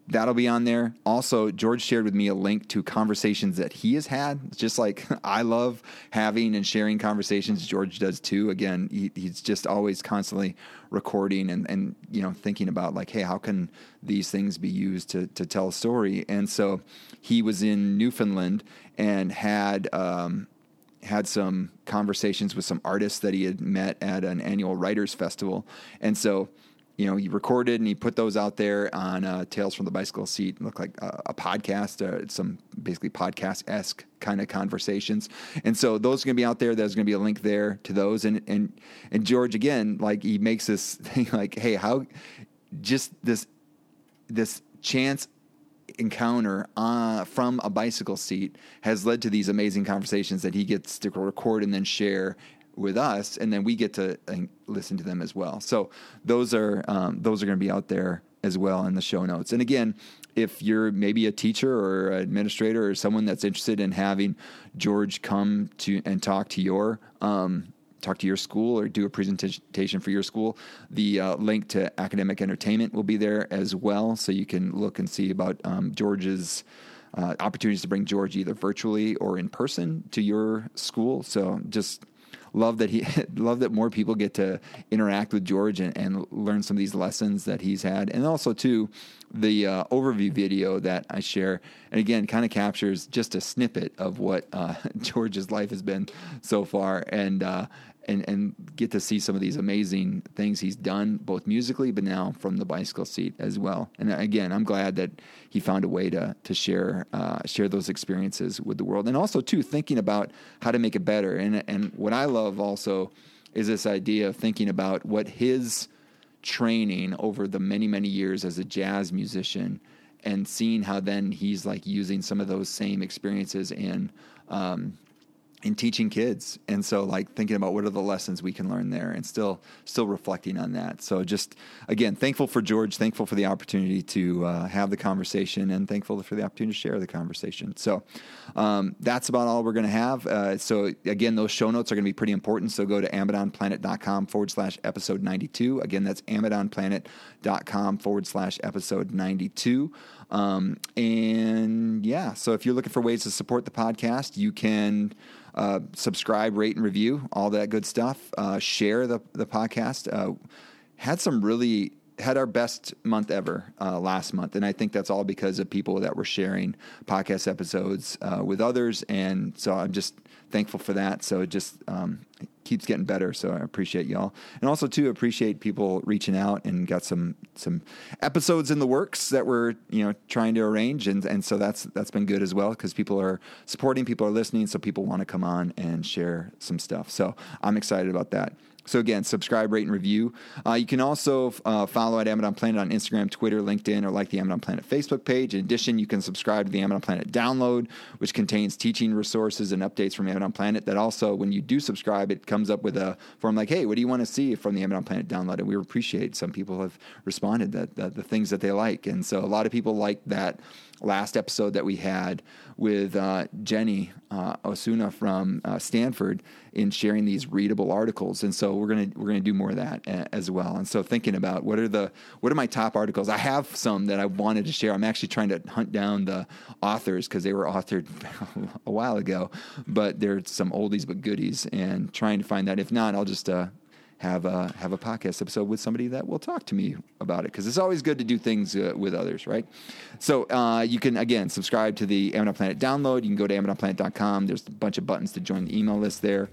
that'll be on there. Also, George shared with me a link to conversations that he has had. just like I love having and sharing conversations. George does too. Again, he, he's just always constantly recording and, and you know thinking about like, hey, how can these things be used to to tell a story? And so he was in Newfoundland and had. Um, had some conversations with some artists that he had met at an annual writers festival, and so you know, he recorded and he put those out there on uh, Tales from the Bicycle Seat. It looked like a, a podcast, uh, some basically podcast esque kind of conversations. And so those are going to be out there. There's going to be a link there to those. And and and George again, like he makes this thing like, hey, how just this this chance encounter uh, from a bicycle seat has led to these amazing conversations that he gets to record and then share with us, and then we get to listen to them as well. So those are um, those are going to be out there as well in the show notes. And again, if you're maybe a teacher or an administrator or someone that's interested in having George come to and talk to your um, talk to your school or do a presentation for your school, the uh, link to academic entertainment will be there as well, so you can look and see about um, George's. Uh, opportunities to bring George either virtually or in person to your school. So just love that he love that more people get to interact with George and, and learn some of these lessons that he's had, and also too the uh, overview video that I share, and again, kind of captures just a snippet of what uh, George's life has been so far, and uh, and and get to see some of these amazing things he's done, both musically, but now from the bicycle seat as well. And again, I'm glad that he found a way to to share uh, share those experiences with the world, and also too thinking about how to make it better. And and what I love also is this idea of thinking about what his training over the many many years as a jazz musician and seeing how then he's like using some of those same experiences in um, in teaching kids. And so like thinking about what are the lessons we can learn there and still still reflecting on that. So just again thankful for george thankful for the opportunity to uh, have the conversation and thankful for the opportunity to share the conversation. So um, that's about all we're going to have. Uh, so again those show notes are going to be pretty important. So go to amidonplanet.com forward slash episode 92 again that's amidonplanet.com forward slash episode 92 um, and yeah so if you're looking for ways to support the podcast you can uh, subscribe, rate, and review, all that good stuff. Uh, share the, the podcast. Uh, had some really had our best month ever uh, last month, and I think that's all because of people that were sharing podcast episodes uh, with others, and so I'm just thankful for that. So it just um, it keeps getting better. So I appreciate y'all, and also too appreciate people reaching out and got some some episodes in the works that we're you know trying to arrange, and and so that's that's been good as well because people are supporting, people are listening, so people want to come on and share some stuff. So I'm excited about that. So again, subscribe, rate, and review. Uh, you can also uh, follow at Amidon Planet on Instagram, Twitter, LinkedIn, or like the Amidon Planet Facebook page. In addition, you can subscribe to the Amidon Planet download, which contains teaching resources and updates from Amidon Planet. That also, when you do subscribe, it comes up with a form like, "Hey, what do you want to see from the Amidon Planet download?" And we appreciate some people have responded that, that the things that they like, and so a lot of people like that last episode that we had with uh, Jenny uh, Osuna from uh, Stanford in sharing these readable articles, and so we're gonna we're gonna do more of that a, uh, as well. And so thinking about what are the what are my top articles? I have some that I wanted to share. I'm actually trying to hunt down the authors because they were authored a while ago, but they're some oldies but goodies, and trying to find that. If not, I'll just uh, have a have a podcast episode with somebody that will talk to me about it because it's always good to do things uh, with others, right? So uh, you can again subscribe to the Amidon Planet download. You can go to amidonplanet.com. There's a bunch of buttons to join the email list there.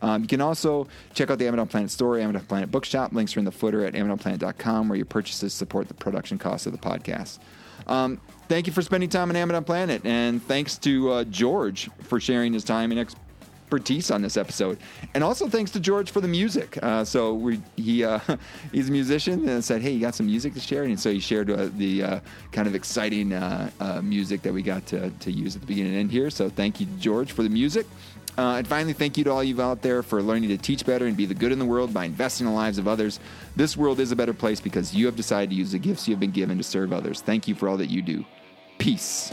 Um, you can also check out the Amidon Planet store, Amidon Planet Bookshop. Links are in the footer at amidonplanet.com, where your purchases support the production costs of the podcast. Um, thank you for spending time on Amidon Planet, and thanks to uh, George for sharing his time and expertise expertise on this episode. And also thanks to George for the music. Uh, so we, he uh, he's a musician and said, "Hey, you got some music to share?" And so he shared uh, the uh, kind of exciting uh, uh, music that we got to, to use at the beginning and end here. So thank you, George, for the music. and finally, thank you to all you out there for learning to teach better and be the good in the world by investing in the lives of others. This world is a better place because you have decided to use the gifts you have been given to serve others. Thank you for all that you do. Peace.